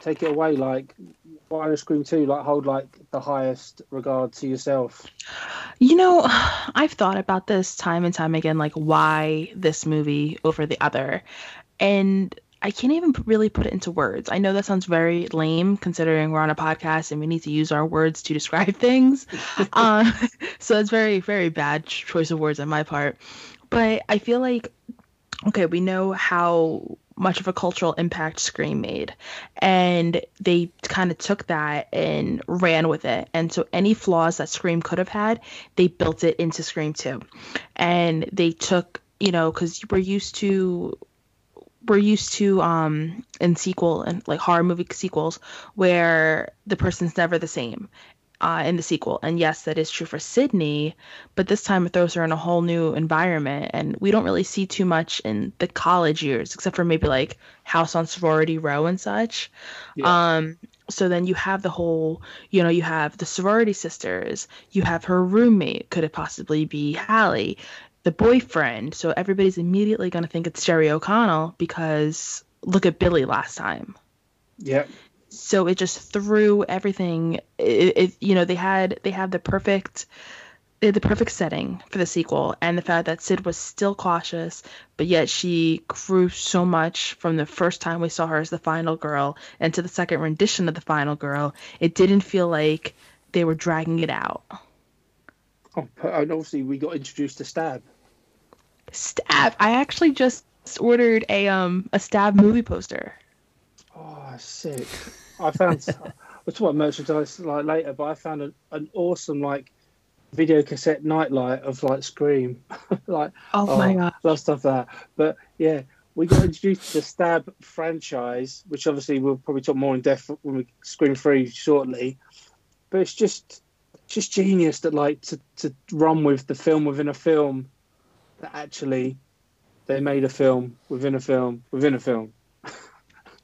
Take it away. Like, why does Scream Two like hold like the highest regard to yourself? You know, I've thought about this time and time again, like why this movie over the other. And I can't even really put it into words. I know that sounds very lame considering we're on a podcast and we need to use our words to describe things. uh, so it's very, very bad choice of words on my part. But I feel like, okay, we know how much of a cultural impact Scream made. And they kind of took that and ran with it. And so any flaws that Scream could have had, they built it into Scream 2. And they took, you know, because we're used to we're used to um in sequel and like horror movie sequels where the person's never the same uh, in the sequel. And yes, that is true for Sidney, but this time it throws her in a whole new environment. And we don't really see too much in the college years, except for maybe like House on Sorority Row and such. Yeah. Um, so then you have the whole, you know, you have the sorority sisters, you have her roommate, could it possibly be Hallie, the boyfriend. So everybody's immediately going to think it's Jerry O'Connell because look at Billy last time Yeah. so it just threw everything it, it you know they had they had the perfect they had the perfect setting for the sequel and the fact that sid was still cautious but yet she grew so much from the first time we saw her as the final girl and to the second rendition of the final girl it didn't feel like they were dragging it out Oh, and obviously we got introduced to Stab. Stab i actually just ordered a um a stab movie poster Oh, sick! I found we'll talk about merchandise like later, but I found an, an awesome like video cassette nightlight of like Scream, like oh, my god love stuff like that. But yeah, we got introduced to the Stab franchise, which obviously we'll probably talk more in depth when we Scream Free shortly. But it's just just genius that like to to run with the film within a film that actually they made a film within a film within a film.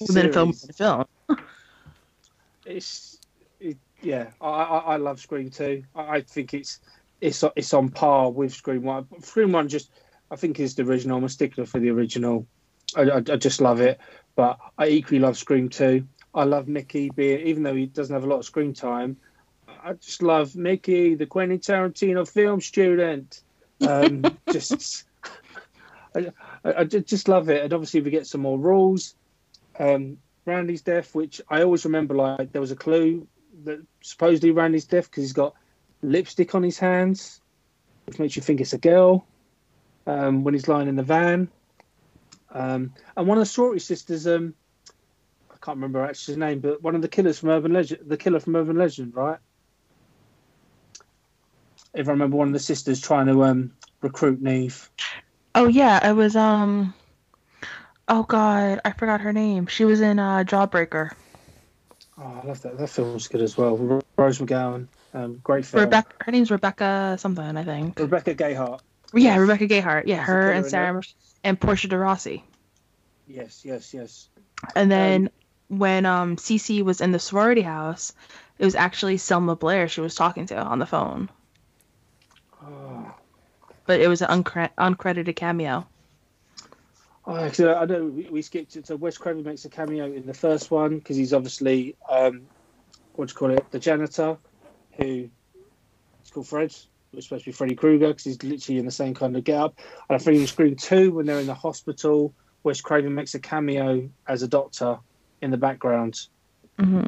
within a film within a film. It's it, yeah I, I I love Scream 2 I, I think it's it's it's on par with Scream 1 Scream 1 just I think is the original. I'm a stickler for the original. I, I, I just love it. But I equally love Scream 2 I love Mickey being even though he doesn't have a lot of screen time I just love Mickey the Quentin Tarantino film student um, just I, I, I just love it and obviously we get some more rules um, Randy's death, which I always remember. Like there was a clue that supposedly Randy's death because he's got lipstick on his hands, which makes you think it's a girl. Um, when he's lying in the van, um, and one of the Sorority sisters, um, I can't remember actually his name, but one of the killers from Urban Legend, the killer from Urban Legend, right? If I remember, one of the sisters trying to um, recruit Neve. Oh yeah, it was um. Oh god, I forgot her name. She was in uh, Jawbreaker. Oh, I love that. That film was good as well. Rose McGowan, um, great film. Rebecca. Her name's Rebecca something, I think. Rebecca Gayheart. Yeah, Rebecca Gayheart. Yeah, her and Sarah and Portia de Rossi. Yes, yes, yes. And then when um Cece was in the sorority house, it was actually Selma Blair she was talking to on the phone. Oh, But it was an uncre- uncredited cameo. Oh, actually, I know we, we skipped it. So Wes Craven makes a cameo in the first one because he's obviously um, what do you call it, the janitor, who it's called Fred. It was supposed to be Freddy Krueger because he's literally in the same kind of get up. And I think in Scream Two, when they're in the hospital, Wes Craven makes a cameo as a doctor in the background, hmm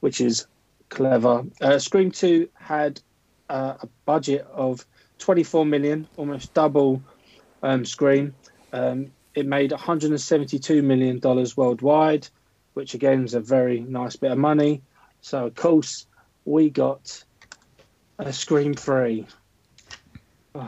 which is clever. Uh, Scream Two had uh, a budget of 24 million, almost double um, Scream. Um, it made 172 million dollars worldwide, which again is a very nice bit of money. So of course we got a Scream Three.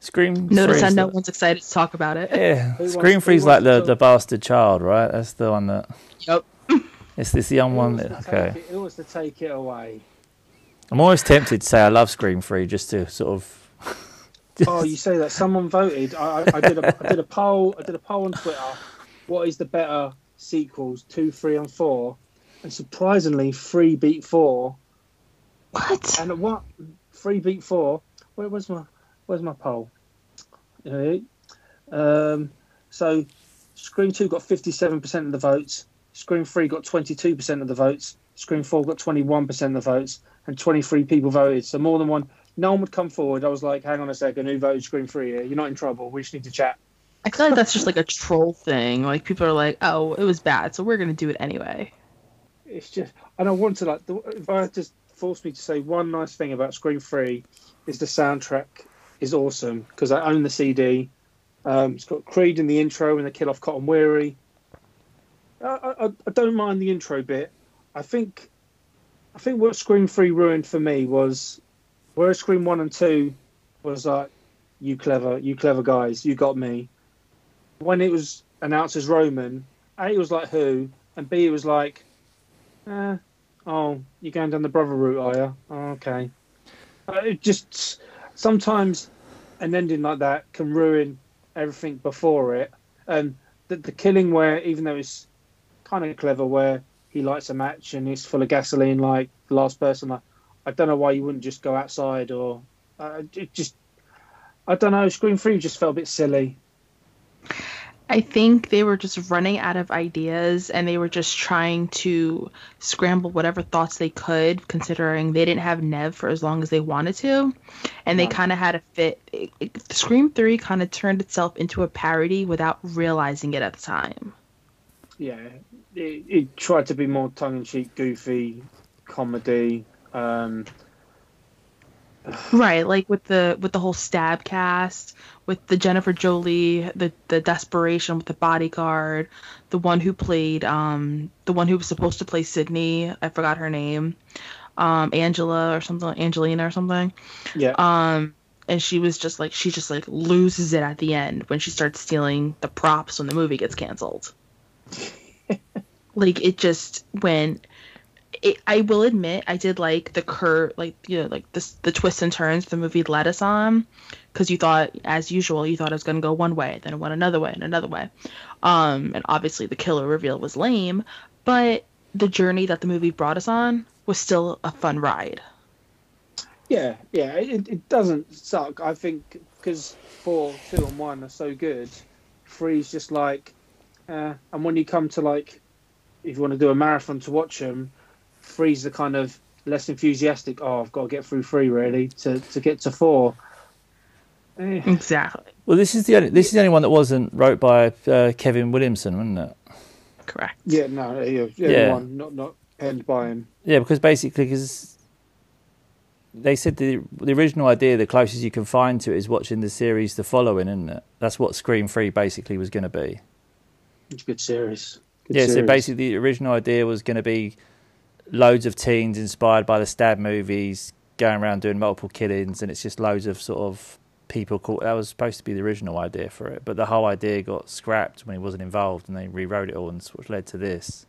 Scream. Notice how Three's no the- one's excited to talk about it. Yeah, Who Scream wants- Three's like the, the bastard child, right? That's the one that. Yep. It's this young Who one. That, okay. it- Who wants to take it away? I'm always tempted to say I love Scream Three just to sort of. Oh, you say that someone voted. I, I, I did a I did a poll. I did a poll on Twitter. What is the better sequels, two, three, and four? And surprisingly, three beat four. What? And what? Three beat four. Where was my? Where's my poll? Um, so, Scream Two got fifty-seven percent of the votes. Scream Three got twenty-two percent of the votes. Scream Four got twenty-one percent of the votes, and twenty-three people voted. So more than one. No one would come forward. I was like, "Hang on a second, who voted Scream Three here? You're not in trouble. We just need to chat." I feel like that's just like a troll thing. Like people are like, "Oh, it was bad, so we're gonna do it anyway." It's just, and I want to like, the- if I just to force me to say one nice thing about Scream Three, is the soundtrack is awesome because I own the CD. Um, it's got Creed in the intro and the kill off Cotton Weary. I, I, I don't mind the intro bit. I think, I think what Scream Three ruined for me was, whereas Scream One and Two was like, you clever, you clever guys, you got me. When it was announced as Roman, A it was like who, and B it was like, uh, oh, you're going down the brother route, are you? Oh, okay. Uh, it just sometimes an ending like that can ruin everything before it. And the, the killing where, even though it's kind of clever, where he lights a match and it's full of gasoline, like the last person, like, I don't know why you wouldn't just go outside or uh, it just. I don't know. Scream Three just felt a bit silly. I think they were just running out of ideas and they were just trying to scramble whatever thoughts they could, considering they didn't have Neve for as long as they wanted to. And they kind of had a fit. It, it, Scream 3 kind of turned itself into a parody without realizing it at the time. Yeah, it, it tried to be more tongue in cheek, goofy, comedy. Um, Right, like with the with the whole stab cast, with the Jennifer Jolie, the the desperation with the bodyguard, the one who played um the one who was supposed to play Sidney, I forgot her name, um Angela or something, Angelina or something. yeah, Um and she was just like she just like loses it at the end when she starts stealing the props when the movie gets canceled. like it just when it, I will admit I did like the cur like you know like this the twists and turns the movie led us on because you thought as usual you thought it was gonna go one way then it went another way and another way, um and obviously the killer reveal was lame, but the journey that the movie brought us on was still a fun ride. yeah, yeah. It, it doesn't suck. I think because four, two, and one are so good. Three's just like, uh, and when you come to like, if you want to do a marathon to watch them, three's the kind of less enthusiastic. Oh, I've got to get through three really to to get to four. Eh, Exactly. Well, this is the only, this is the only one that wasn't wrote by uh, Kevin Williamson, wasn't it? Correct. Yeah, no, yeah, yeah, Yeah. One, not not penned by him. Yeah, because basically, because they said the the original idea, the closest you can find to it is watching the series The Following, isn't it? That's what Scream Three basically was going to be. It's a good series. Good yeah, so basically, the original idea was going to be loads of teens inspired by the stab movies, going around doing multiple killings, and it's just loads of sort of people called. That was supposed to be the original idea for it, but the whole idea got scrapped when he wasn't involved, and they rewrote it all, and which led to this.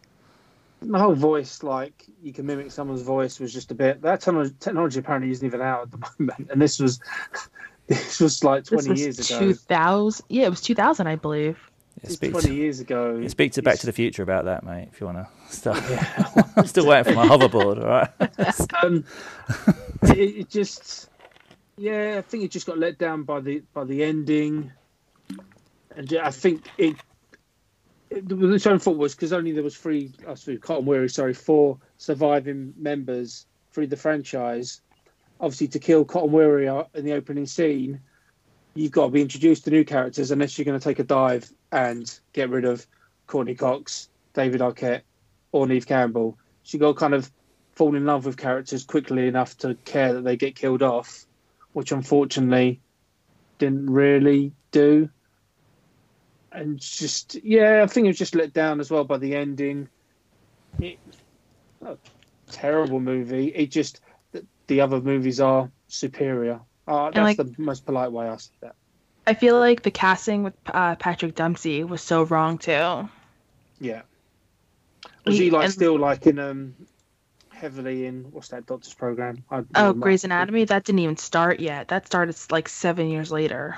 the whole voice, like you can mimic someone's voice, was just a bit. That technology apparently isn't even out at the moment, and this was this was like This twenty was years ago. 2000. Yeah, it was 2000, I believe. Yeah, It's speak twenty to, years ago. yeah, speak to Back to the Future about that, mate. If you want to start. I'm still waiting for my hoverboard. All right. um, it, it just yeah i think it just got let down by the by the ending and yeah, i think it, it the own fault was because only there was three uh, sorry, cotton weary sorry four surviving members through the franchise obviously to kill cotton weary uh, in the opening scene you've got to be introduced to new characters unless you're going to take a dive and get rid of courteney cox david arquette or neve campbell so you got to kind of fall in love with characters quickly enough to care that they get killed off, which unfortunately didn't really do. And just yeah, I think it was just let down as well by the ending. It, a terrible movie. It just the, the other movies are superior. Uh, that's like- the most polite way I say that. I feel like the casting with uh, Patrick Dempsey was so wrong too. Yeah. Was he He- like and- still like in um heavily in what's that doctor's program? I, Oh, Grey's Anatomy, that didn't even start yet. That started like seven years later.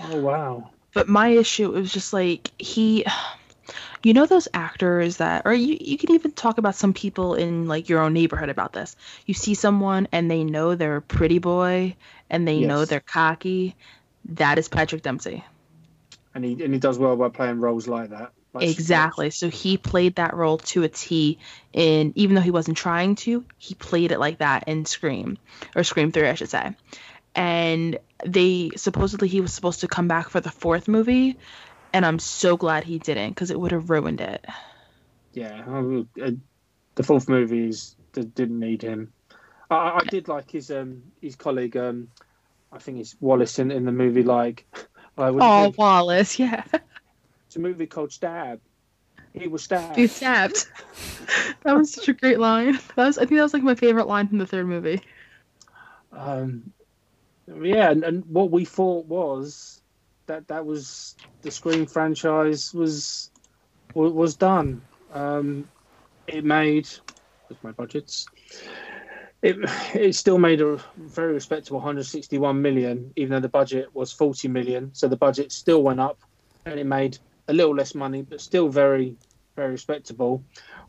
Oh wow. But my issue was just like he, you know, those actors that, or you you can even talk about some people in like your own neighborhood about this. You see someone and they know they're a pretty boy and they know they're cocky. That is Patrick Dempsey. And he and he does well by playing roles like that. Like- Exactly. So he played that role to a T and even though he wasn't trying to, he played it like that in Scream or Scream 3 I should say. And they supposedly he was supposed to come back for the fourth movie and I'm so glad he didn't cuz it would have ruined it. Yeah, uh, the fourth movie is didn't need him. I I did like his um his colleague um I think it's Wallace in, in the movie like I would Oh, Wallace, yeah. it's a movie called Stab. He was stabbed. He stabbed. that was such a great line. That was I think that was like my favorite line from the third movie. Um, yeah, and, and what we thought was that that was the Scream franchise was was done. Um, it made with my budgets. It it still made a very respectable 161 million, even though the budget was 40 million. So the budget still went up, and it made a little less money, but still very very respectable.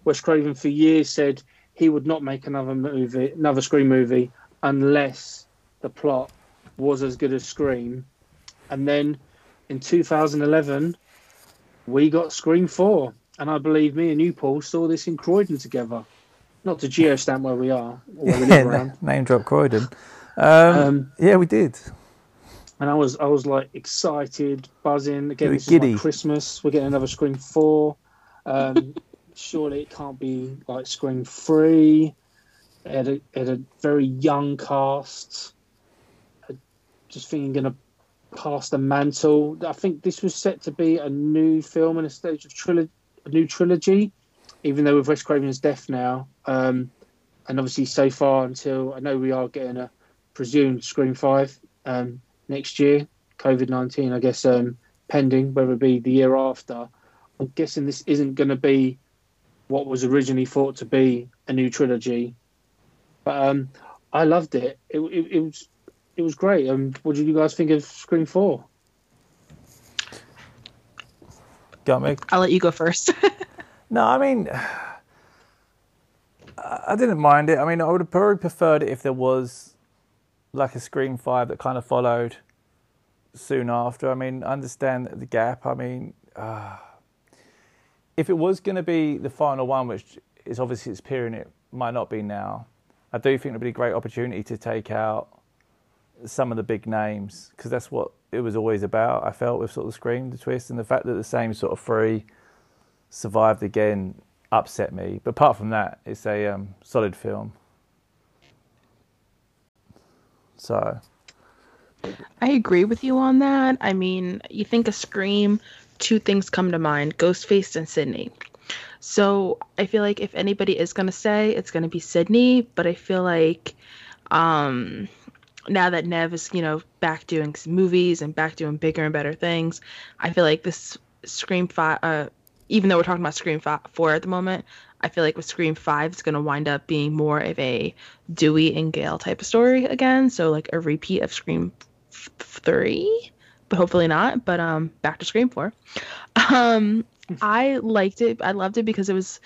Wes Craven for years said he would not make another movie, another Scream movie, unless the plot was as good as Scream. And then in 2011, we got Scream 4. And I believe me and you, Paul, saw this in Croydon together. Not to geostamp where we are, or where around. name drop Croydon. Um, Um, yeah, we did. and I was I was like excited, buzzing. Again, this is like Christmas. We're getting another Scream 4. Um, surely it can't be like Scream 3. It had a, it had a very young cast. I just thinking going to pass the mantle. I think this was set to be a new film in a stage of trilogy, a new trilogy, even though with Wes Craven's death now. Um, and obviously, so far until I know we are getting a presumed Scream 5 um, next year, COVID 19, I guess, um, pending, whether it be the year after. I'm guessing this isn't going to be what was originally thought to be a new trilogy. But um, I loved it. It, it. it was it was great. Um, what did you guys think of Scream 4? Got me. I'll let you go first. No, I mean, I didn't mind it. I mean, I would have probably preferred it if there was like a Scream 5 that kind of followed soon after. I mean, I understand the gap. I mean, uh, if it was going to be the final one, which is obviously it's appearing, it might not be now. I do think it'd be a great opportunity to take out some of the big names because that's what it was always about. I felt with sort of Scream, the twist, and the fact that the same sort of three survived again upset me. But apart from that, it's a um, solid film. So I agree with you on that. I mean, you think of Scream, two things come to mind Ghostface and Sidney. So I feel like if anybody is going to say, it's going to be Sidney, but I feel like um, now that Neve is, you know, back doing movies and back doing bigger and better things, I feel like this Scream 5, uh, even though we're talking about Scream 5, 4 at the moment, I feel like with Scream 5, it's going to wind up being more of a Dewey and Gale type of story again. So, like a repeat of Scream 3, but hopefully not. But um, back to Scream 4. Um, I liked it. I loved it because it was,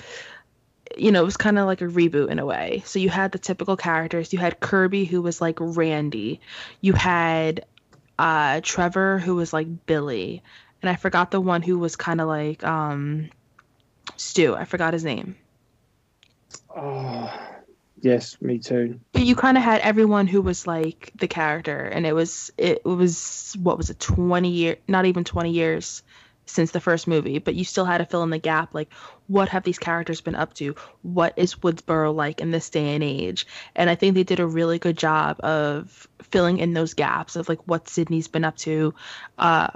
you know, it was kind of like a reboot in a way. So you had the typical characters. You had Kirby, who was like Randy. You had uh, Trevor, who was like Billy. And I forgot the one who was kind of like um, Stu. I forgot his name. Oh, yes, me too. But you kind of had everyone who was like the character, and it was it was what was it, twenty year, not even twenty years since the first movie, but you still had to fill in the gap. Like, what have these characters been up to? What is Woodsboro like in this day and age? And I think they did a really good job of filling in those gaps of like what Sidney's been up to, uh,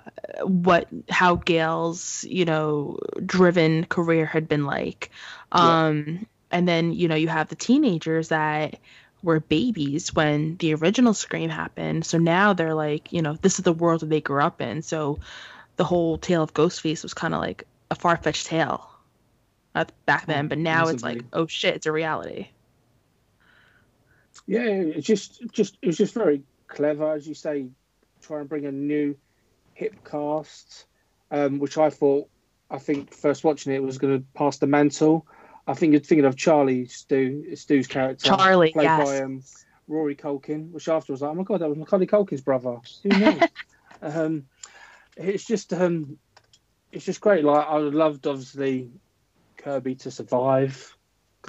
what how Gale's you know driven career had been like, um, yeah. and then you know you have the teenagers that were babies when the original Scream happened. So now they're like, you know, this is the world that they grew up in. So the whole tale of Ghostface was kind of like a far fetched tale back then, but now it's like, oh shit, it's a reality. Yeah, it's just just it was just very clever, as you say, try and bring a new hip cast, um, which I thought I think first watching it was going to pass the mantle. I think you're thinking of Charlie Stu Stu's character, Charlie, played yes. by um, Rory Culkin, which after was like, oh my god, that was Macaulay Culkin's brother. Who knows? um, it's just um, it's just great. Like I loved obviously Kirby to survive.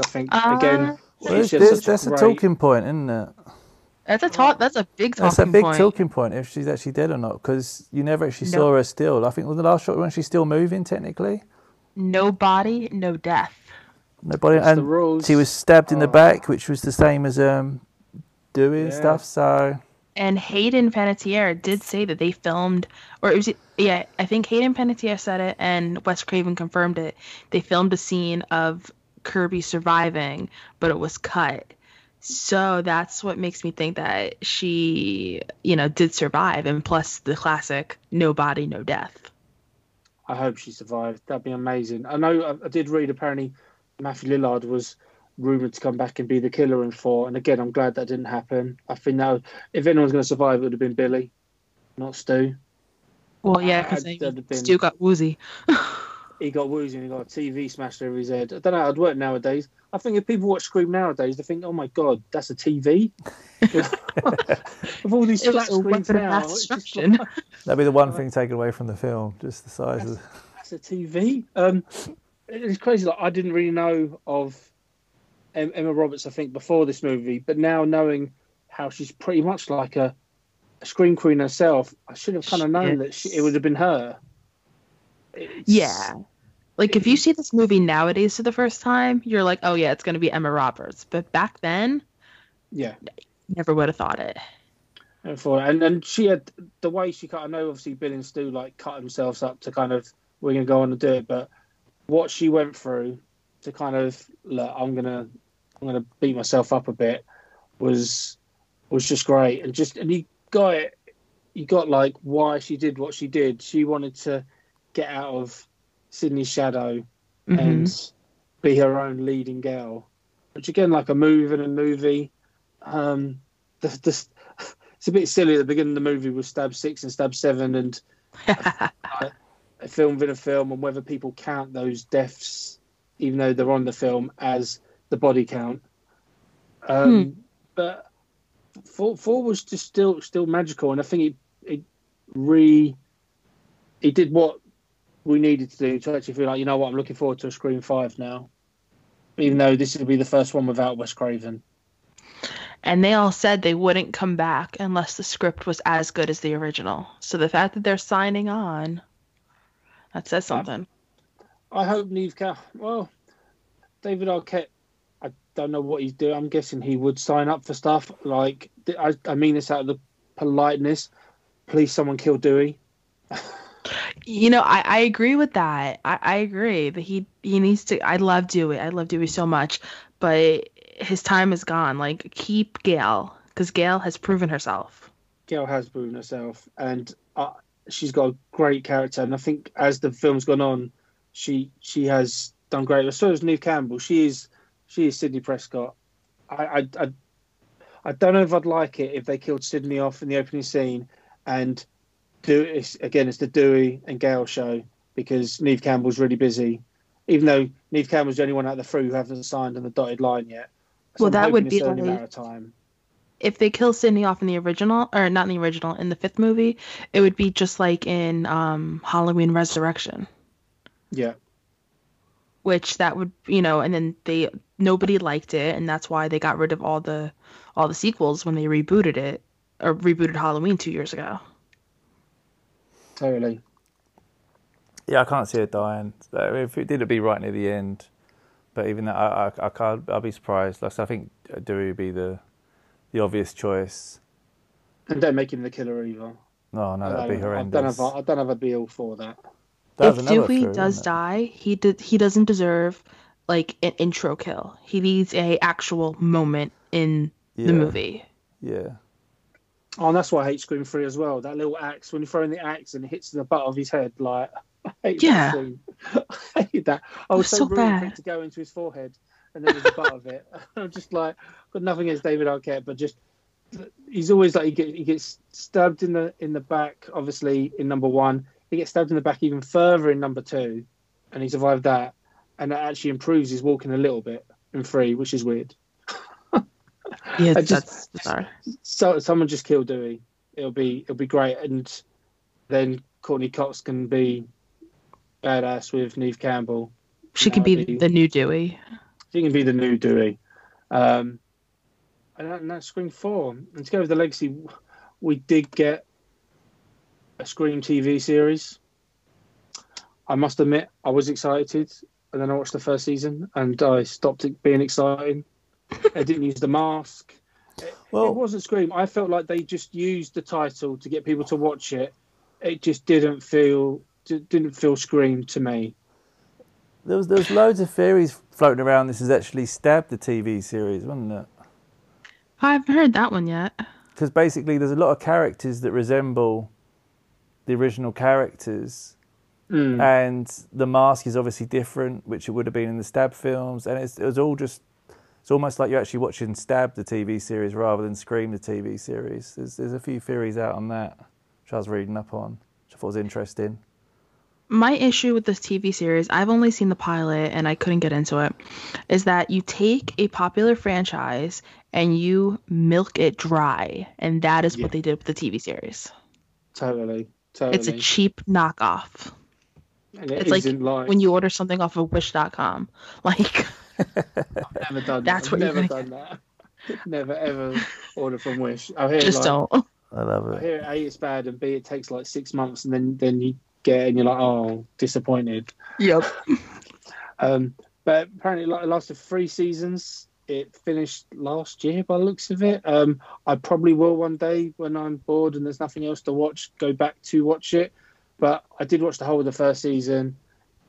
I think Uh, again, well, it's there's- just there's, that's a great- talking point, isn't it? That's a talk. That's a big talking That's a big point. talking point if she's actually dead or not, because you never actually No. saw her still. I think was the last shot when she's still moving technically. No body, no death. Nobody, It's and she was stabbed in the Oh. back, which was the same as um, Dewey and Yeah. stuff. So And Hayden Panettiere did say that they filmed, or it was yeah, I think Hayden Panettiere said it, and Wes Craven confirmed it. They filmed a scene of Kirby surviving, but it was cut. So that's what makes me think that she, you know, did survive, and plus the classic "no body, no death." I hope she survived. That'd be amazing. I know. I, I did read apparently Matthew Lillard was rumored to come back and be the killer in four, and again, I'm glad that didn't happen. I think now, if anyone's going to survive, it would have been Billy, not Stu. Well, yeah, because been- Stu got woozy. He got woozy and he got a TV smashed over his head. I don't know how it'd work nowadays. I think if people watch Scream nowadays, they think, "Oh my god, that's a TV." With all these It flat was a screens now, mass it's just like, that'd be the one thing taken away from the film, just the size of. that's a TV. Um, it's crazy. Like I didn't really know of Em- Emma Roberts. I think before this movie, but now knowing how she's pretty much like a, a screen queen herself, I should have kind of known that she, it would have been her. It's- Yeah. Like if you see this movie nowadays for the first time, you're like, oh yeah, it's gonna be Emma Roberts. But back then, yeah. never would have thought it. And for and and she had the way she cut. I know obviously Bill and Stu like cut themselves up to kind of we're gonna go on and do it, but what she went through to kind of look, I'm gonna I'm gonna beat myself up a bit was was just great and just and you got it. You got like why she did what she did. She wanted to get out of Sidney's shadow Mhm. and be her own leading girl. Which again, like a move in a movie. Um, the, the, it's a bit silly at the beginning of the movie with Stab Six and Stab Seven, and a film within a film, and whether people count those deaths, even though they're on the film, as the body count. Um, But four, four was just still still magical, and I think it it re it did what we needed to do to actually feel like you know what I'm looking forward to a Scream Five now, even though this will be the first one without Wes Craven. and they all said they wouldn't come back unless the script was as good as the original. So the fact that they're signing on, that says something. I hope Neve. Well, David Arquette. Don't know what he's doing. I'm guessing he would sign up for stuff like. I, I mean this out of the politeness. Please, someone kill Dewey. You know, I, I agree with that. I, I agree that he he needs to. I love Dewey. I love Dewey so much, but his time is gone. Like keep Gale because Gale has proven herself. Gale has proven herself, and uh, she's got a great character. And I think as the film's gone on, she she has done great. So is Neve Campbell. She is she is Sidney Prescott. I I, I I don't know if I'd like it if they killed Sidney off in the opening scene and do it's, again it's the Dewey and Gale show because Neve Campbell's really busy. Even though Neve Campbell's the only one out of the three who hasn't signed on the dotted line yet. So Well, I'm that would be only a like- of time. If they kill Sidney off in the original, or not in the original, in the fifth movie, it would be just like in um, Halloween Resurrection, Yeah. which that would you know, and then they nobody liked it, and that's why they got rid of all the all the sequels when they rebooted it or rebooted Halloween two years ago. Totally. Yeah, I can't see it dying. If it did, it'd be right near the end. But even that, I, I, I can't. I'll be surprised. Like, so I think Dewey would be the, the obvious choice. And don't make him the killer either. No, no, that'd be um, I don't horrendous. have a, I don't have a be all for that. That if another Dewey does it? die, he did he doesn't deserve like an intro kill. He needs a actual moment in Yeah. the movie. Yeah. Oh, and that's why I hate Scream 3 as well. That little axe, when you're throwing the axe and it hits the butt of his head, like, I hate Yeah. that scene. I hate that. I was was so, so rooting for bad. it to go into his forehead and then there's the butt of it. I'm just like, got nothing against David Arquette, but just, he's always like, he, get, he gets stabbed in the in the back, obviously, in number one. He gets stabbed in the back even further in number two, and he survived that. And that actually improves his walking a little bit in three, which is weird. Yeah, just- that's bizarre. so someone just kill Dewey. It'll be it'll be great, and then Courteney Cox can be badass with Neve Campbell. She can be be- the new Dewey. She can be the new Dewey. Um, and, that, and that's Scream Four. And to go with the legacy, we did get a Scream TV series. I must admit, I was excited, and then I watched the first season, and I stopped it being exciting. I didn't use the mask. it Well, it wasn't Scream. I felt like they just used the title to get people to watch it. It just didn't feel didn't feel Scream to me. there was there was loads of theories floating around. This is actually stabbed the TV series, wasn't it? I haven't heard that one yet. Because basically, there's a lot of characters that resemble the original characters, Mm. and the mask is obviously different, which it would have been in the Stab films, and it's, it was all just. It's almost like you're actually watching Stab the TV series rather than Scream the TV series. There's there's a few theories out on that, which I was reading up on, which I thought was interesting. My issue with this TV series, I've only seen the pilot and I couldn't get into it, is that you take a popular franchise and you milk it dry, and that is Yeah. what they did with the TV series. Totally, totally. It's a cheap knockoff. And it it's like isn't like When you order something off of Wish.com, like never done That's that. what you're never gonna done that. never ever order from Wish. I hear just like, don't. I love I it. hear A it's bad and B it takes like six months and then then you get it and you're like oh disappointed. Yep. Um, but apparently like, it lasted three seasons. It finished last year by the looks of it. Um, I probably will one day when I'm bored and there's nothing else to watch, go back to watch it. But I did watch the whole of the first season,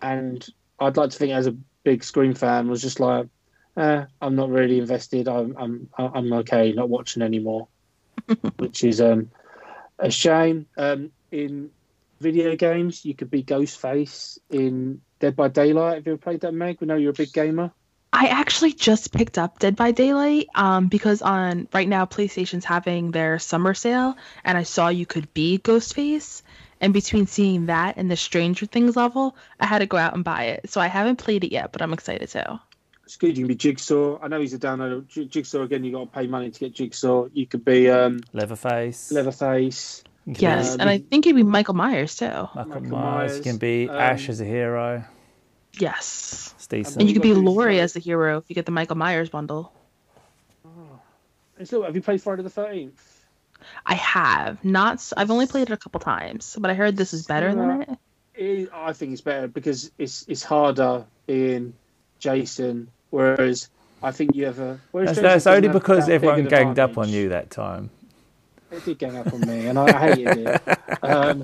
and I'd like to think as a big Scream fan was just like, eh, I'm not really invested. I'm I'm I'm okay, not watching anymore, which is um a shame. Um, in video games, you could be Ghostface in Dead by Daylight. Have you ever played that, Meg? We know you're a big gamer. I actually just picked up Dead by Daylight um, because on right now PlayStation's having their summer sale, and I saw you could be Ghostface. And between seeing that and the Stranger Things level, I had to go out and buy it. So I haven't played it yet, but I'm excited too. It's good. You can be Jigsaw. I know he's a download. J- Jigsaw again. You got to pay money to get Jigsaw. You could be um, Leatherface. Leatherface. Yes, be and I think it'd be Michael Myers too. Michael Michael Myers. You can be um, Ash as a hero. Yes, It's decent. and you could be you got Laurie as the hero if you get the Michael Myers bundle. It's look, have you played Friday the Thirteenth? I have not. I've only played it a couple times, but I heard this is better than it. it, I think it's better because it's it's harder being Jason, whereas I think you have a. whereas That's, that's only have because that everyone an ganged up on you that time. It did gang up on me, and I hated it. Um,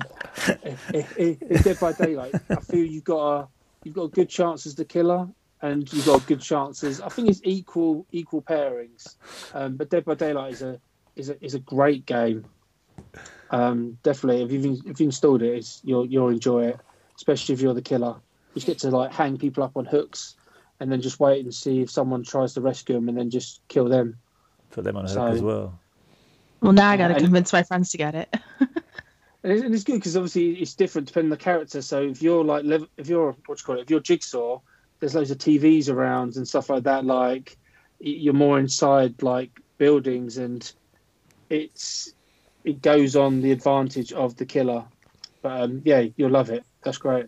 if, if, if, if Dead by Daylight, I feel you've got a you've got a good chance as the killer, and you've got good chances. I think it's equal equal pairings. Um, but Dead by Daylight is a is a is a great game. Um, definitely, if you've if you installed it, it's, you'll you'll enjoy it, especially if you're the killer. You just get to like hang people up on hooks, and then just wait and see if someone tries to rescue them, and then just kill them. Put them on a hook as well. Well, now I got to And- convince my friends to get it. And it's, and it's good because obviously it's different depending on the character. So if you're like, if you're what you call it, if you're Jigsaw, there's loads of TVs around and stuff like that. Like you're more inside like buildings, and it's it goes on the advantage of the killer. But um, yeah, you'll love it. That's great.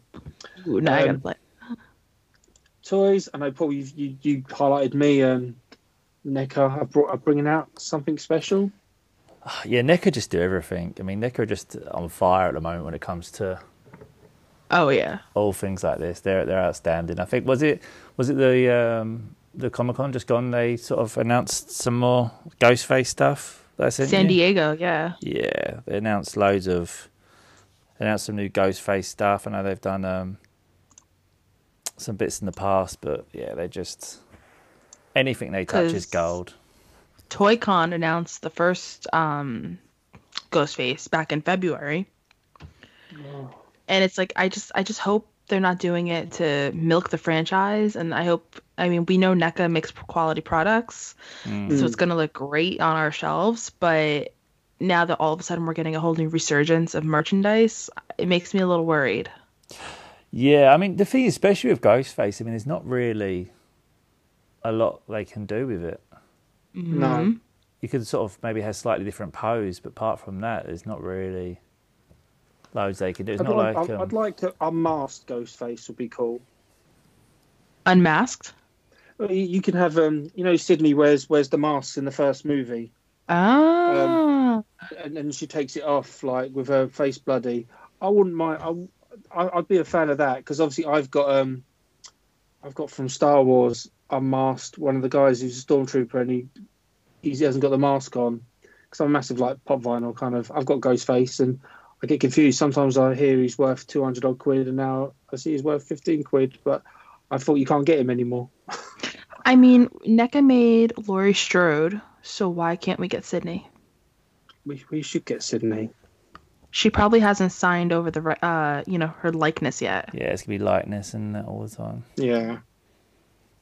Ooh, now I got to Um, play. Toys. I know, Paul. You you, you highlighted me and NECA. I brought are bringing out something special. Yeah, NECA just do everything. I mean, NECA are just on fire at the moment when it comes to Oh yeah. all things like this. They're they're outstanding. I think was it was it the um, the Comic Con just gone? They sort of announced some more Ghostface stuff. That I sent San you? Diego, yeah. Yeah, they announced loads of they announced some new Ghostface stuff. I know they've done um, some bits in the past, but yeah, they just anything they touch is gold. ToyCon announced the first um, Ghostface back in February, and it's like I just I just hope they're not doing it to milk the franchise, and I hope I mean we know NECA makes quality products, Mm. so it's gonna look great on our shelves, but now that all of a sudden we're getting a whole new resurgence of merchandise, it makes me a little worried. Yeah, I mean the thing, especially with Ghostface, I mean, there's not really a lot they can do with it. No. You could sort of maybe have slightly different pose, but apart from that, there's not really loads they can do. It's I'd not like, like I'd, um, I'd like to unmasked Ghostface would be cool. Unmasked. You you can have, um, you know, Sidney wears wears the mask in the first movie, Ah. and then she takes it off like with her face bloody. I wouldn't mind. I, I'd be a fan of that because obviously I've got um, I've got from Star Wars unmasked one of the guys who's a stormtrooper and he he hasn't got the mask on because I'm a massive like pop vinyl kind of. I've got Ghostface and I get confused. Sometimes I hear he's worth two hundred odd quid and now I see he's worth fifteen quid, but I thought you can't get him anymore. I mean, NECA made Laurie Strode, so why can't we get Sidney? We we should get Sidney. She probably hasn't signed over the, uh, you know, her likeness yet. yeah, it's gonna be likeness and that all the time. Yeah.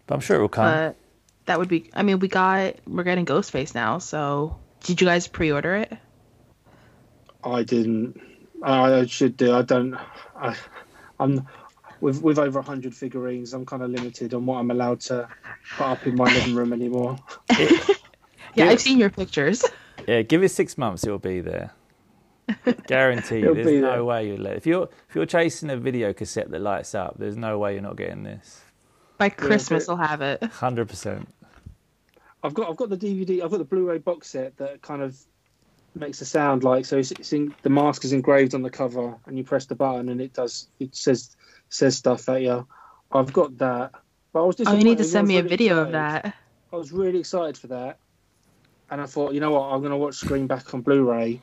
But I'm sure it will come. But that would be. I mean, we got we're getting Ghostface now. So did you guys pre-order it? I didn't. I should do. I don't. I, I'm with with over hundred figurines. I'm kind of limited on what I'm allowed to put up in my living room anymore. Yeah, Yeah. I've seen your pictures. Yeah, give it six months, it'll be there. Guarantee you. It'll There's be no there. way you let. If you're if you're chasing a video cassette that lights up, there's no way you're not getting this. By Christmas, but- I'll have it. Hundred percent. I've got I've got the DVD. I've got the Blu-ray box set that kind of makes a sound like so. It's, it's in, the mask is engraved on the cover, and you press the button, and it does. It says says stuff at you. I've got that. But I was Oh, you need to send me a really video of that. I was really excited for that, and I thought, you know what, I'm going to watch Scream back on Blu-ray,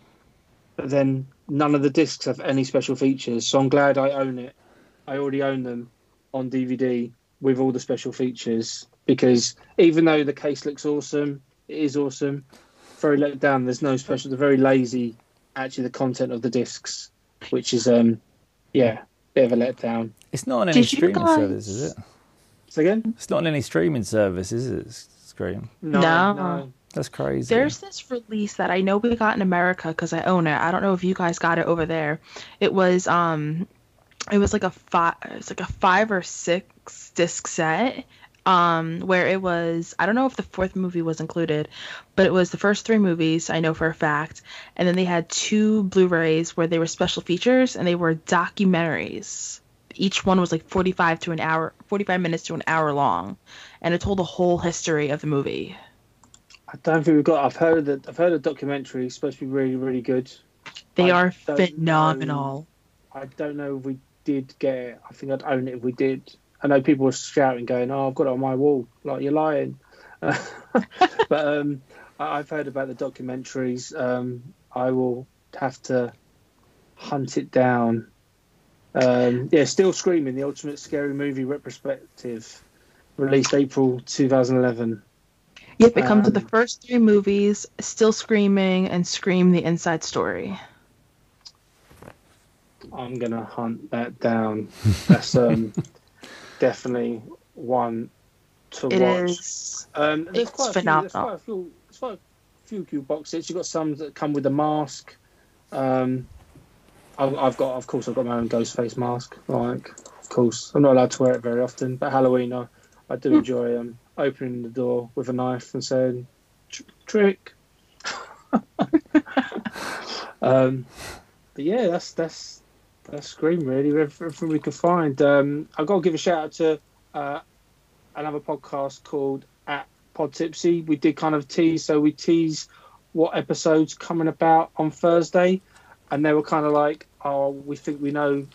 but then none of the discs have any special features, so I'm glad I own it. I already own them on DVD with all the special features because even though the case looks awesome, it is awesome. Very let down. There's no special. They're very lazy. Actually, the content of the discs, which is um, yeah, bit of a letdown. It's not on any Did streaming guys- service, is it? So again, It's not on any streaming service, is it? Scream. no, No. no. That's crazy. There's this release that I know we got in America because I own it. I don't know if you guys got it over there. It was um, it was like a five, it's like a five or six disc set. Um, where it was, I don't know if the fourth movie was included, but it was the first three movies I know for a fact, and then they had two Blu-rays where they were special features and they were documentaries. Each one was like 45 to an hour, 45 minutes to an hour long, and it told the whole history of the movie. I don't think we've got. I've heard that. I've heard a documentary. It's supposed to be really, really good. They I are don't know. phenomenal. I don't know if we did get it, I think I'd own it if we did. I know people were shouting, going, "Oh, I've got it on my wall." Like you're lying. but um, I- I've heard about the documentaries. Um, I will have to hunt it down. Um, yeah, still screaming. The ultimate scary movie retrospective, released April 2011. Yep, it comes with the Um, first three movies, Still Screaming and Scream the Inside Story. I'm gonna hunt that down. That's um, definitely one to It watch. is. Um, there's It's quite few. There's phenomenal. quite a few. There's quite a few cute box sets. You've got some that come with a mask. Um, I've, I've got, of course, I've got my own ghost face mask. Like, of course, I'm not allowed to wear it very often, but Halloween, I, I do enjoy um, opening the door with a knife and saying, "Trick." um, but yeah, that's that's that's Scream really. Everything we could find. Um, I've got to give a shout out to uh, another podcast called at Pod Tipsy. We did kind of tease, so we tease what episodes coming about on Thursday, and they were kind of like, "Oh, we think we know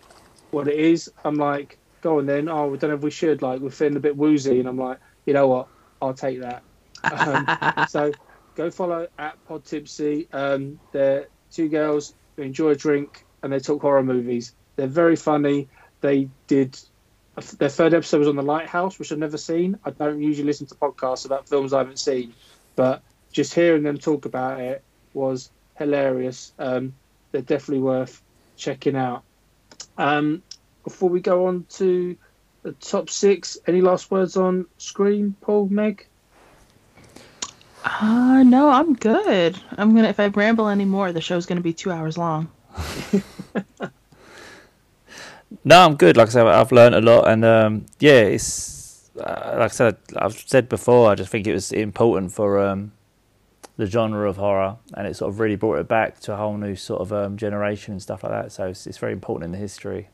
what it is." I'm like, "Go on then." Oh, we don't know if we should. Like, we're feeling a bit woozy, and I'm like, "You know what? I'll take that." Um, so go follow at Pod Tipsy. Um, they're two girls who enjoy a drink and they talk horror movies. They're very funny. They did their third episode was on the Lighthouse, which I've never seen. I don't usually listen to podcasts about films I haven't seen, but just hearing them talk about it was hilarious. Um, they're definitely worth checking out. Um, before we go on to the top six, any last words on Scream, Paul, Meg? Uh, no, I'm good. I'm gonna. If I ramble anymore, the show's gonna be two hours long. No, I'm good. Like I said, I've learned a lot, and um, yeah, it's uh, like I said, I've said before. I just think it was important for um, the genre of horror, and it sort of really brought it back to a whole new sort of um, generation and stuff like that. So it's, it's very important in the history.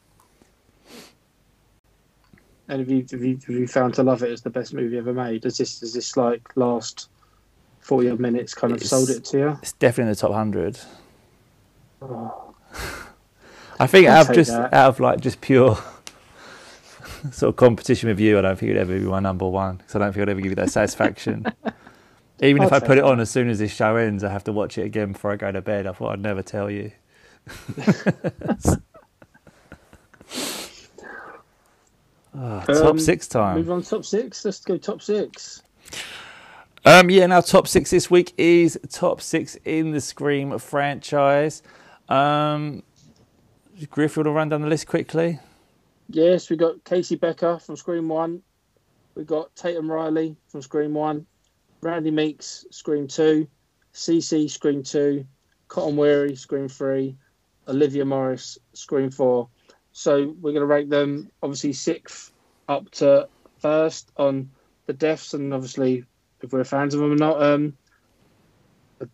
And have you, have you have you found to love it as the best movie ever made? Does this does this like last forty odd minutes kind of It's- sold it to you? It's definitely in the top hundred. Oh, I think I'll out of just that. out of like just pure sort of competition with you, I don't think it'd ever be my number one because I don't think I'd ever give you that satisfaction. Even if I'll I put take it on as soon as this show ends, I have to watch it again before I go to bed. I thought I'd never tell you. Ah, top Um, six time. Move on to top six. Let's go top six. Um, yeah, now top six this week is top six in the Scream franchise. Um, Griff, you want to run down the list quickly? Yes, we got Casey Becker from Scream One. We got Tatum Riley from Scream One. Randy Meeks, Scream Two. CC, Scream Two. Cotton Weary, Scream Three. Olivia Morris, Scream Four. So we're going to rank them obviously sixth up to first on the deaths, and obviously if we're fans of them or not. Um, do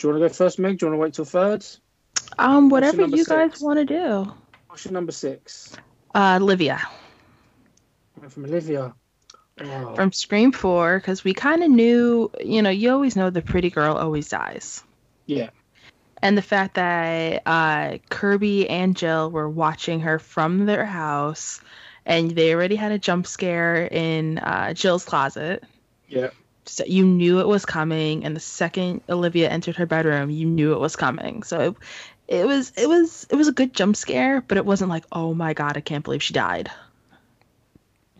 you want to go first, Meg? Do you want to wait till third? Um, whatever you guys want to do. Your number six? Uh, Livia From Olivia. Oh. from Scream Four, because we kind of knew, you know, you always know the pretty girl always dies. Yeah. and the fact that uh, Kirby and Jill were watching her from their house, and they already had a jump scare in uh, Jill's closet. Yeah. So you knew it was coming, and the second Olivia entered her bedroom, you knew it was coming. So it, it was it was it was a good jump scare, but it wasn't like, oh my god, I can't believe she died.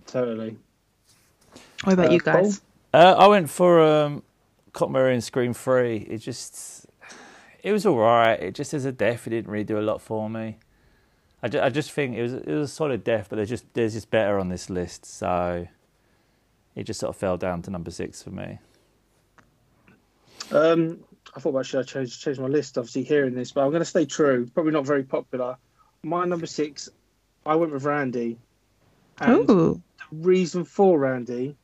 Totally. What about Uh, you guys? Uh, I went for um, Cotton Weary and Scream Three. It just, it was all right. It just as a death, it didn't really do a lot for me. I, ju- I just think it was it was a solid death, but there's just there's just better on this list, so it just sort of fell down to number six for me. Um, I thought about should I change change my list? Obviously, hearing this, but I'm going to stay true. Probably not very popular. My number six, I went with Randy. And Ooh, the reason for Randy,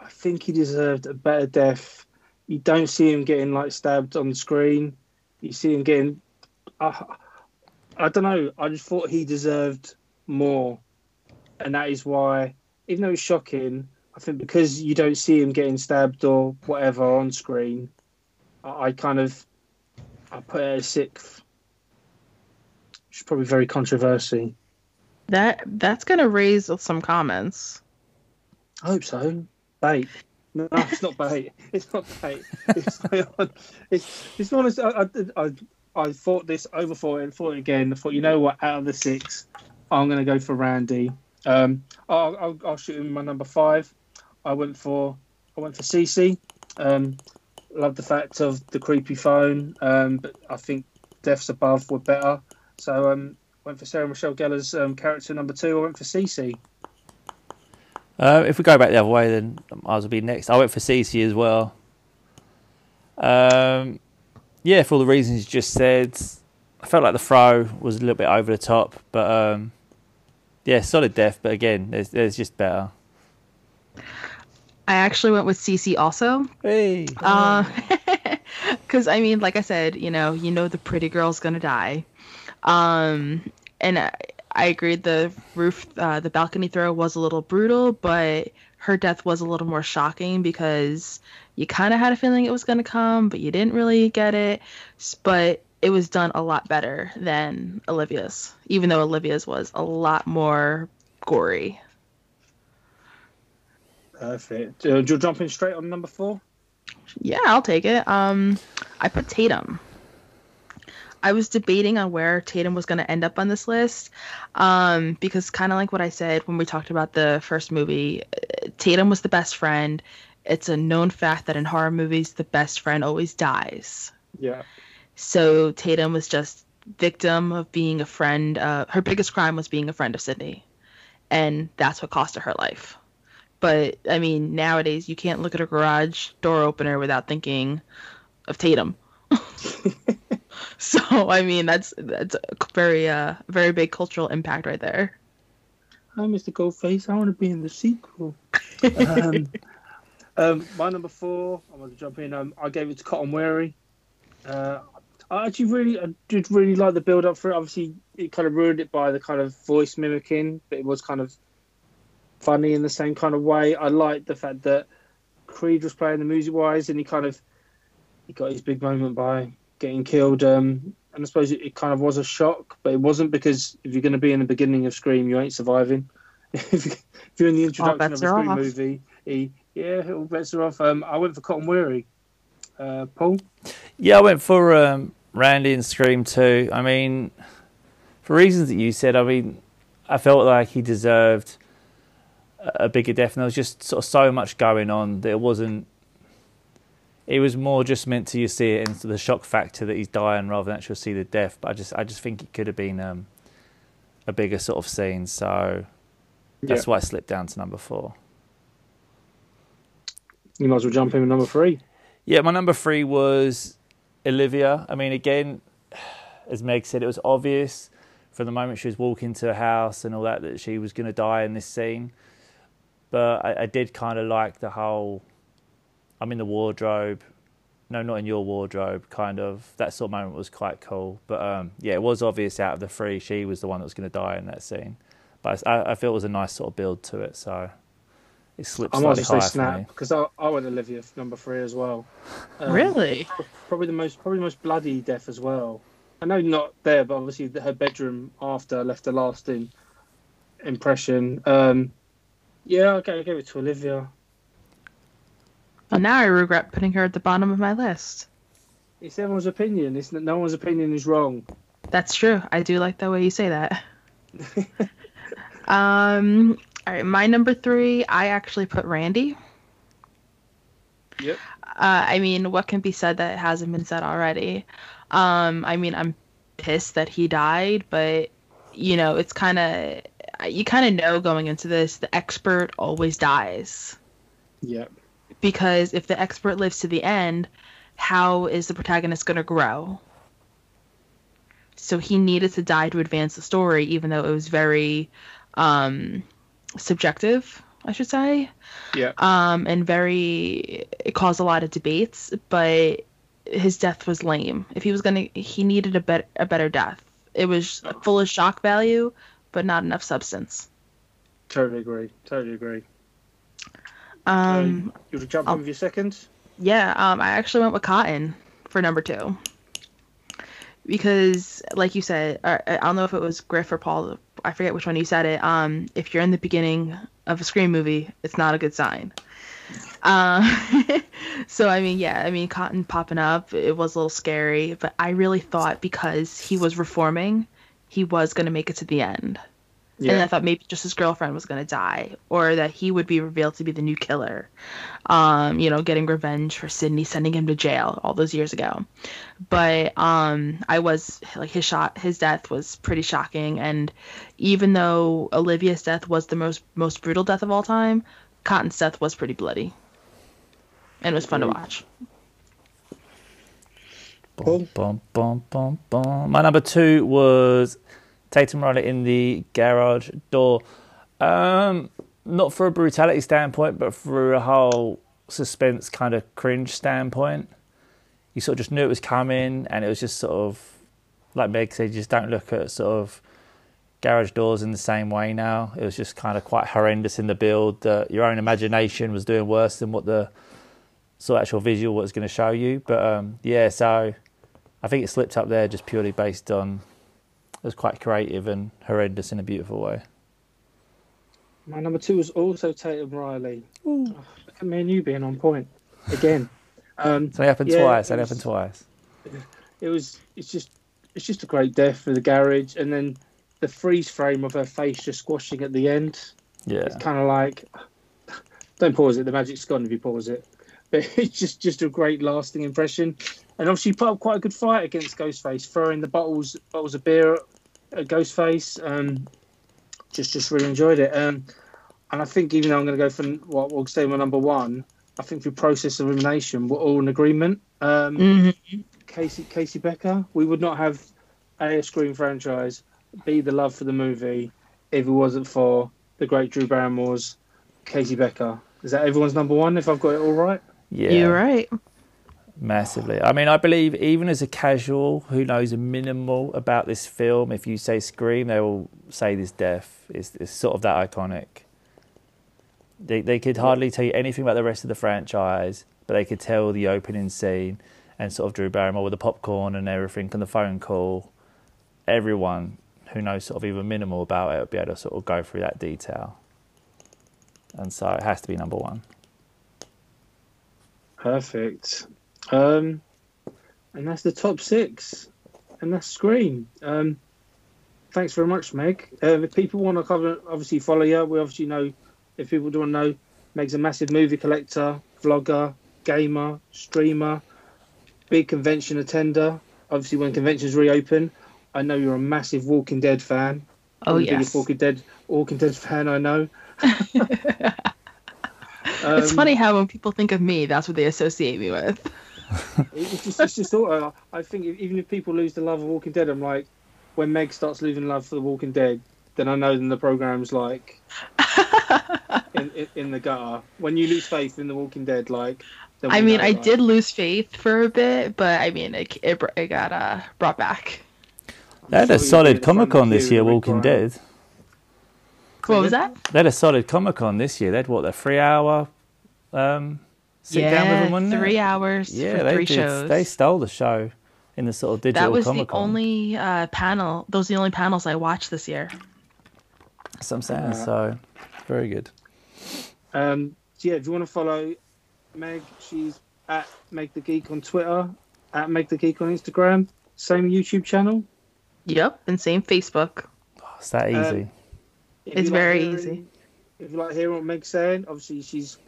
I think he deserved a better death. You don't see him getting like stabbed on the screen. You see him getting. Uh, I don't know. I just thought he deserved more, and that is why, even though it's shocking, I think because you don't see him getting stabbed or whatever on screen, I, kind of I put it as sixth. Which is probably very controversial. That that's gonna raise some comments. I hope so. Bait. No, it's not bait. It's not bait. It's it's it's honest. I, I, I I thought this over for it and thought it again. I thought, you know what? Out of the six, I'm going to go for Randy. Um, I'll, I'll, I'll shoot him my number five. I went for I went for CC. Um, love the fact of the creepy phone, um, but I think Deaths Above were better. So um, went for Sarah Michelle Gellar's um, character number two. I went for CC. Uh, if we go back the other way, then I will be next. I went for CC as well. Um, yeah, for all the reasons you just said, I felt like the throw was a little bit over the top, but um, yeah, solid death. But again, there's, there's just better. I actually went with CC also. Hey. Because uh, I mean, like I said, you know, you know the pretty girl's gonna die, um, and I, I agreed the roof, uh, the balcony throw was a little brutal, but her death was a little more shocking because you kind of had a feeling it was going to come, but you didn't really get it. But it was done a lot better than Olivia's, even though Olivia's was a lot more gory. Perfect. Uh, do you jump in straight on number four? Yeah, I'll take it. Um, I put Tatum. I was debating on where Tatum was going to end up on this list, um, because kind of like what I said when we talked about the first movie, Tatum was the best friend it's a known fact that in horror movies the best friend always dies. Yeah. So Tatum was just victim of being a friend. Uh, her biggest crime was being a friend of Sidney, and that's what cost her her life. But I mean, nowadays you can't look at a garage door opener without thinking of Tatum. so I mean, that's that's a very uh very big cultural impact right there. Hi, Mr. Ghostface. I want to be in the sequel. um, um, my number four, I want to jump in. Um, I gave it to Cotton Weary. Uh, I actually really, I did really like the build up for it. Obviously, it kind of ruined it by the kind of voice mimicking, but it was kind of funny in the same kind of way. I liked the fact that Creed was playing the music wise, and he kind of he got his big moment by getting killed. Um, and I suppose it, it, kind of was a shock, but it wasn't because if you're going to be in the beginning of Scream, you ain't surviving. if you're in the introduction of a Scream off. movie, he yeah, all bets are off. Um, I went for Cotton Weary. Uh, Paul? Yeah, I went for um, Randy and Scream too. I mean, for reasons that you said, I mean, I felt like he deserved a bigger death, and there was just sort of so much going on that it wasn't. It was more just meant to you see it into the shock factor that he's dying rather than actually see the death. But I just, I just think it could have been um, a bigger sort of scene. So that's yeah. why I slipped down to number four. You might as well jump in with number three. Yeah, my number three was Olivia. I mean, again, as Meg said, it was obvious from the moment she was walking to a house and all that that she was going to die in this scene. But I, I did kind of like the whole I'm in the wardrobe. No, not in your wardrobe. Kind of that sort of moment was quite cool. But um, yeah, it was obvious out of the three, she was the one that was going to die in that scene. But I, I feel it was a nice sort of build to it. So it slips I might say Snap because I, I went Olivia number three as well. Um, really? Probably the most probably the most bloody death as well. I know not there, but obviously her bedroom after left a lasting impression. Um, yeah, okay, I gave it to Olivia. Well, now I regret putting her at the bottom of my list. It's everyone's opinion. It's no one's opinion is wrong. That's true. I do like the way you say that. um, all right, my number three, I actually put Randy. Yep. Uh, I mean, what can be said that hasn't been said already? Um, I mean, I'm pissed that he died, but you know, it's kind of you kind of know going into this, the expert always dies. Yep. Because if the expert lives to the end, how is the protagonist going to grow? So he needed to die to advance the story, even though it was very um, subjective, I should say. Yeah. Um, and very it caused a lot of debates, but his death was lame. If he was gonna, he needed a better a better death. It was oh. full of shock value, but not enough substance. Totally agree. Totally agree. Um, uh, you want to jump in with your second? Yeah. Um, I actually went with Cotton for number two because, like you said, I, I don't know if it was Griff or Paul I forget which one you said it. Um, if you're in the beginning of a Scream movie, it's not a good sign. Uh, so I mean, yeah, I mean, Cotton popping up, it was a little scary, but I really thought because he was reforming, he was gonna make it to the end. And I thought maybe just his girlfriend was gonna die, or that he would be revealed to be the new killer. Um, you know, getting revenge for Sidney sending him to jail all those years ago. But um, I was like his shot, his death was pretty shocking, and even though Olivia's death was the most most brutal death of all time, Cotton's death was pretty bloody, and it was fun to watch. Bum, bum, bum, bum, bum. My number two was Tatum Riley in the garage door. Um, not for a brutality standpoint, but for a whole suspense kind of cringe standpoint. You sort of just knew it was coming, and it was just sort of like Meg said, you just don't look at sort of garage doors in the same way now. It was just kind of quite horrendous in the build. That your own imagination was doing worse than what the sort of actual visual was going to show you. But um, yeah, so I think it slipped up there just purely based on it was quite creative and horrendous in a beautiful way. My number two was also Tatum Riley. Oh, look at me and you being on point again. Um, It's only happened Yeah, twice. it It was- happened twice. it was it's just it's just a great death for the garage, and then the freeze frame of her face just squashing at the end. Yeah. It's kind of like don't pause it. The magic's gone if you pause it. But it's just just a great lasting impression. And obviously, put up quite a good fight against Ghostface, throwing the bottles bottles of beer at Ghostface. Um, just just really enjoyed it. Um, and I think even though I'm going to go for what we'll say my number one, I think through process of elimination, we're all in agreement. Um, Mm-hmm. Casey Casey Becker. We would not have a Scream franchise be the love for the movie if it wasn't for the great Drew Barrymore's Casey Becker. Is that everyone's number one? If I've got it all right. Yeah. You're right. Massively. I mean, I believe even as a casual who knows a minimal about this film, if you say Scream, they will say this death is, is sort of that iconic. They they could hardly tell you anything about the rest of the franchise, but they could tell the opening scene and sort of Drew Barrymore with the popcorn and everything and the phone call. Everyone who knows sort of even minimal about it will be able to sort of go through that detail. And so it has to be number one. Perfect. Um, and that's the top six, and that's Scream. Um, thanks very much, Meg. Uh, if people want to cover, obviously follow you. We obviously know if people don't know, Meg's a massive movie collector, vlogger, gamer, streamer, big convention attender. Obviously, when conventions reopen, I know you're a massive Walking Dead fan. Oh yes. biggest Walking Dead Walking Dead fan I know. it's Um, funny how when people think of me, that's what they associate me with. It's just, it's just thought. I think even if people lose the love of Walking Dead, I'm like, when Meg starts losing love for the Walking Dead, then I know then the program's like in, in, in the gutter. When you lose faith in the Walking Dead, like. I mean, know, I like- did lose faith for a bit, but I mean, it it, it got uh, brought back. They had a solid be the front Comic Con this year, Walking Brian. Dead. What was that? They had a solid Comic Con this year. They had what a three hour um, sit down with yeah, them, wasn't it? three hours Yeah, for they three did. shows. They stole the show in the sort of digital that was Comic the only uh, panel. Those are the only panels I watched this year. That's what I'm saying. So very good. Um, so yeah, if you want to follow Meg, she's at Meg the Geek on Twitter, at Meg the Geek on Instagram, same YouTube channel. Yep, and same Facebook. Oh, it's that Um, easy. If It's you like very hearing- easy. If you like hearing what Meg's saying, obviously she's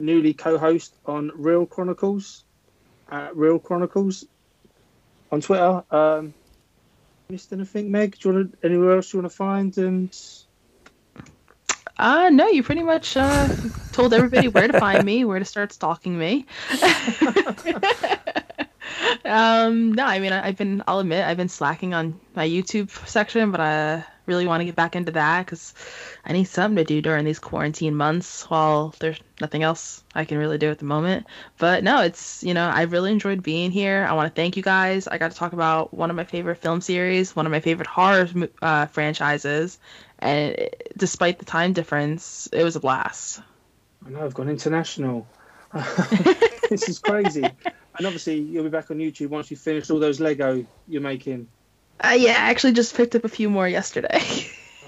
newly co-host on Real Chronicles, at Real Chronicles on Twitter. Um, missed anything, Meg? Do you want to, anywhere else you want to find? And Uh, no, you pretty much uh, told everybody where to find me, where to start stalking me. um, no, I mean, I, I've been, I'll admit, I've been slacking on my YouTube section, but I really want to get back into that because I need something to do during these quarantine months while there's nothing else I can really do at the moment. But no, it's, you know, I really enjoyed being here. I want to thank you guys. I got to talk about one of my favorite film series, one of my favorite horror uh, franchises, and it- despite the time difference, it was a blast. I know I've gone international. this is crazy. And obviously you'll be back on YouTube once you finish all those Lego you're making. Uh, yeah, I actually just picked up a few more yesterday.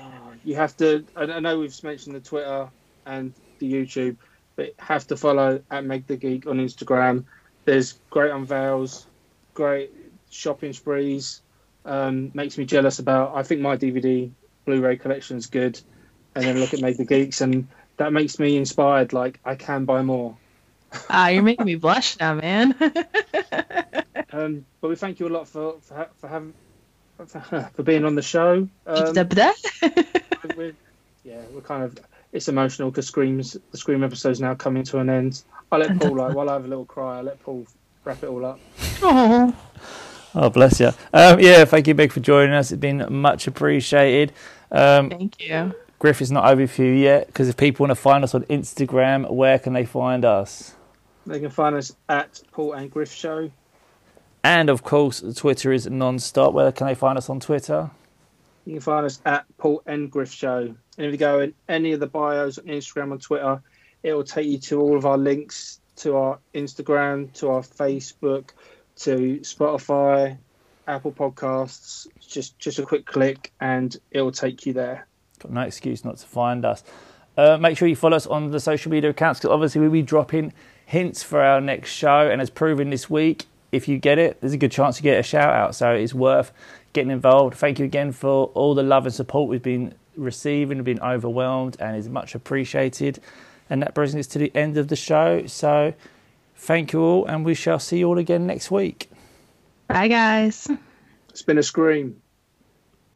Oh, you have to. I, I know we've mentioned the Twitter and the YouTube, but have to follow at Meg the Geek on Instagram. There's great unveils, great shopping sprees. Um, makes me jealous about. I think my DVD Blu-ray collection is good, and then look at Meg the Geeks, and that makes me inspired. Like I can buy more. Ah, you're making me blush now, man. Um, but we thank you a lot for for, ha- for having for, for being on the show. Um, we're, yeah, we're kind of it's emotional because Scream's the Scream episode's now coming to an end. I let Paul like while I have a little cry. I let Paul wrap it all up. oh, Oh, bless you. Um, yeah, thank you, Big, for joining us. It's been much appreciated. Um, thank you. Griff is not over for you yet because if people want to find us on Instagram, where can they find us? They can find us at Paul and Griff Show. And of course, Twitter is non-stop. Where can they find us on Twitter? You can find us at Paul and Griff Show. And if you go in any of the bios on Instagram and Twitter, it will take you to all of our links to our Instagram, to our Facebook, to Spotify, Apple Podcasts. Just just a quick click and it will take you there. Got no excuse not to find us. Uh, make sure you follow us on the social media accounts because obviously we'll be dropping hints for our next show. And as proven this week, if you get it, there's a good chance you get a shout out. So it's worth getting involved. Thank you again for all the love and support we've been receiving. We've been overwhelmed and is much appreciated. And that brings us to the end of the show. So thank you all, and we shall see you all again next week. Bye, guys. It's been a scream.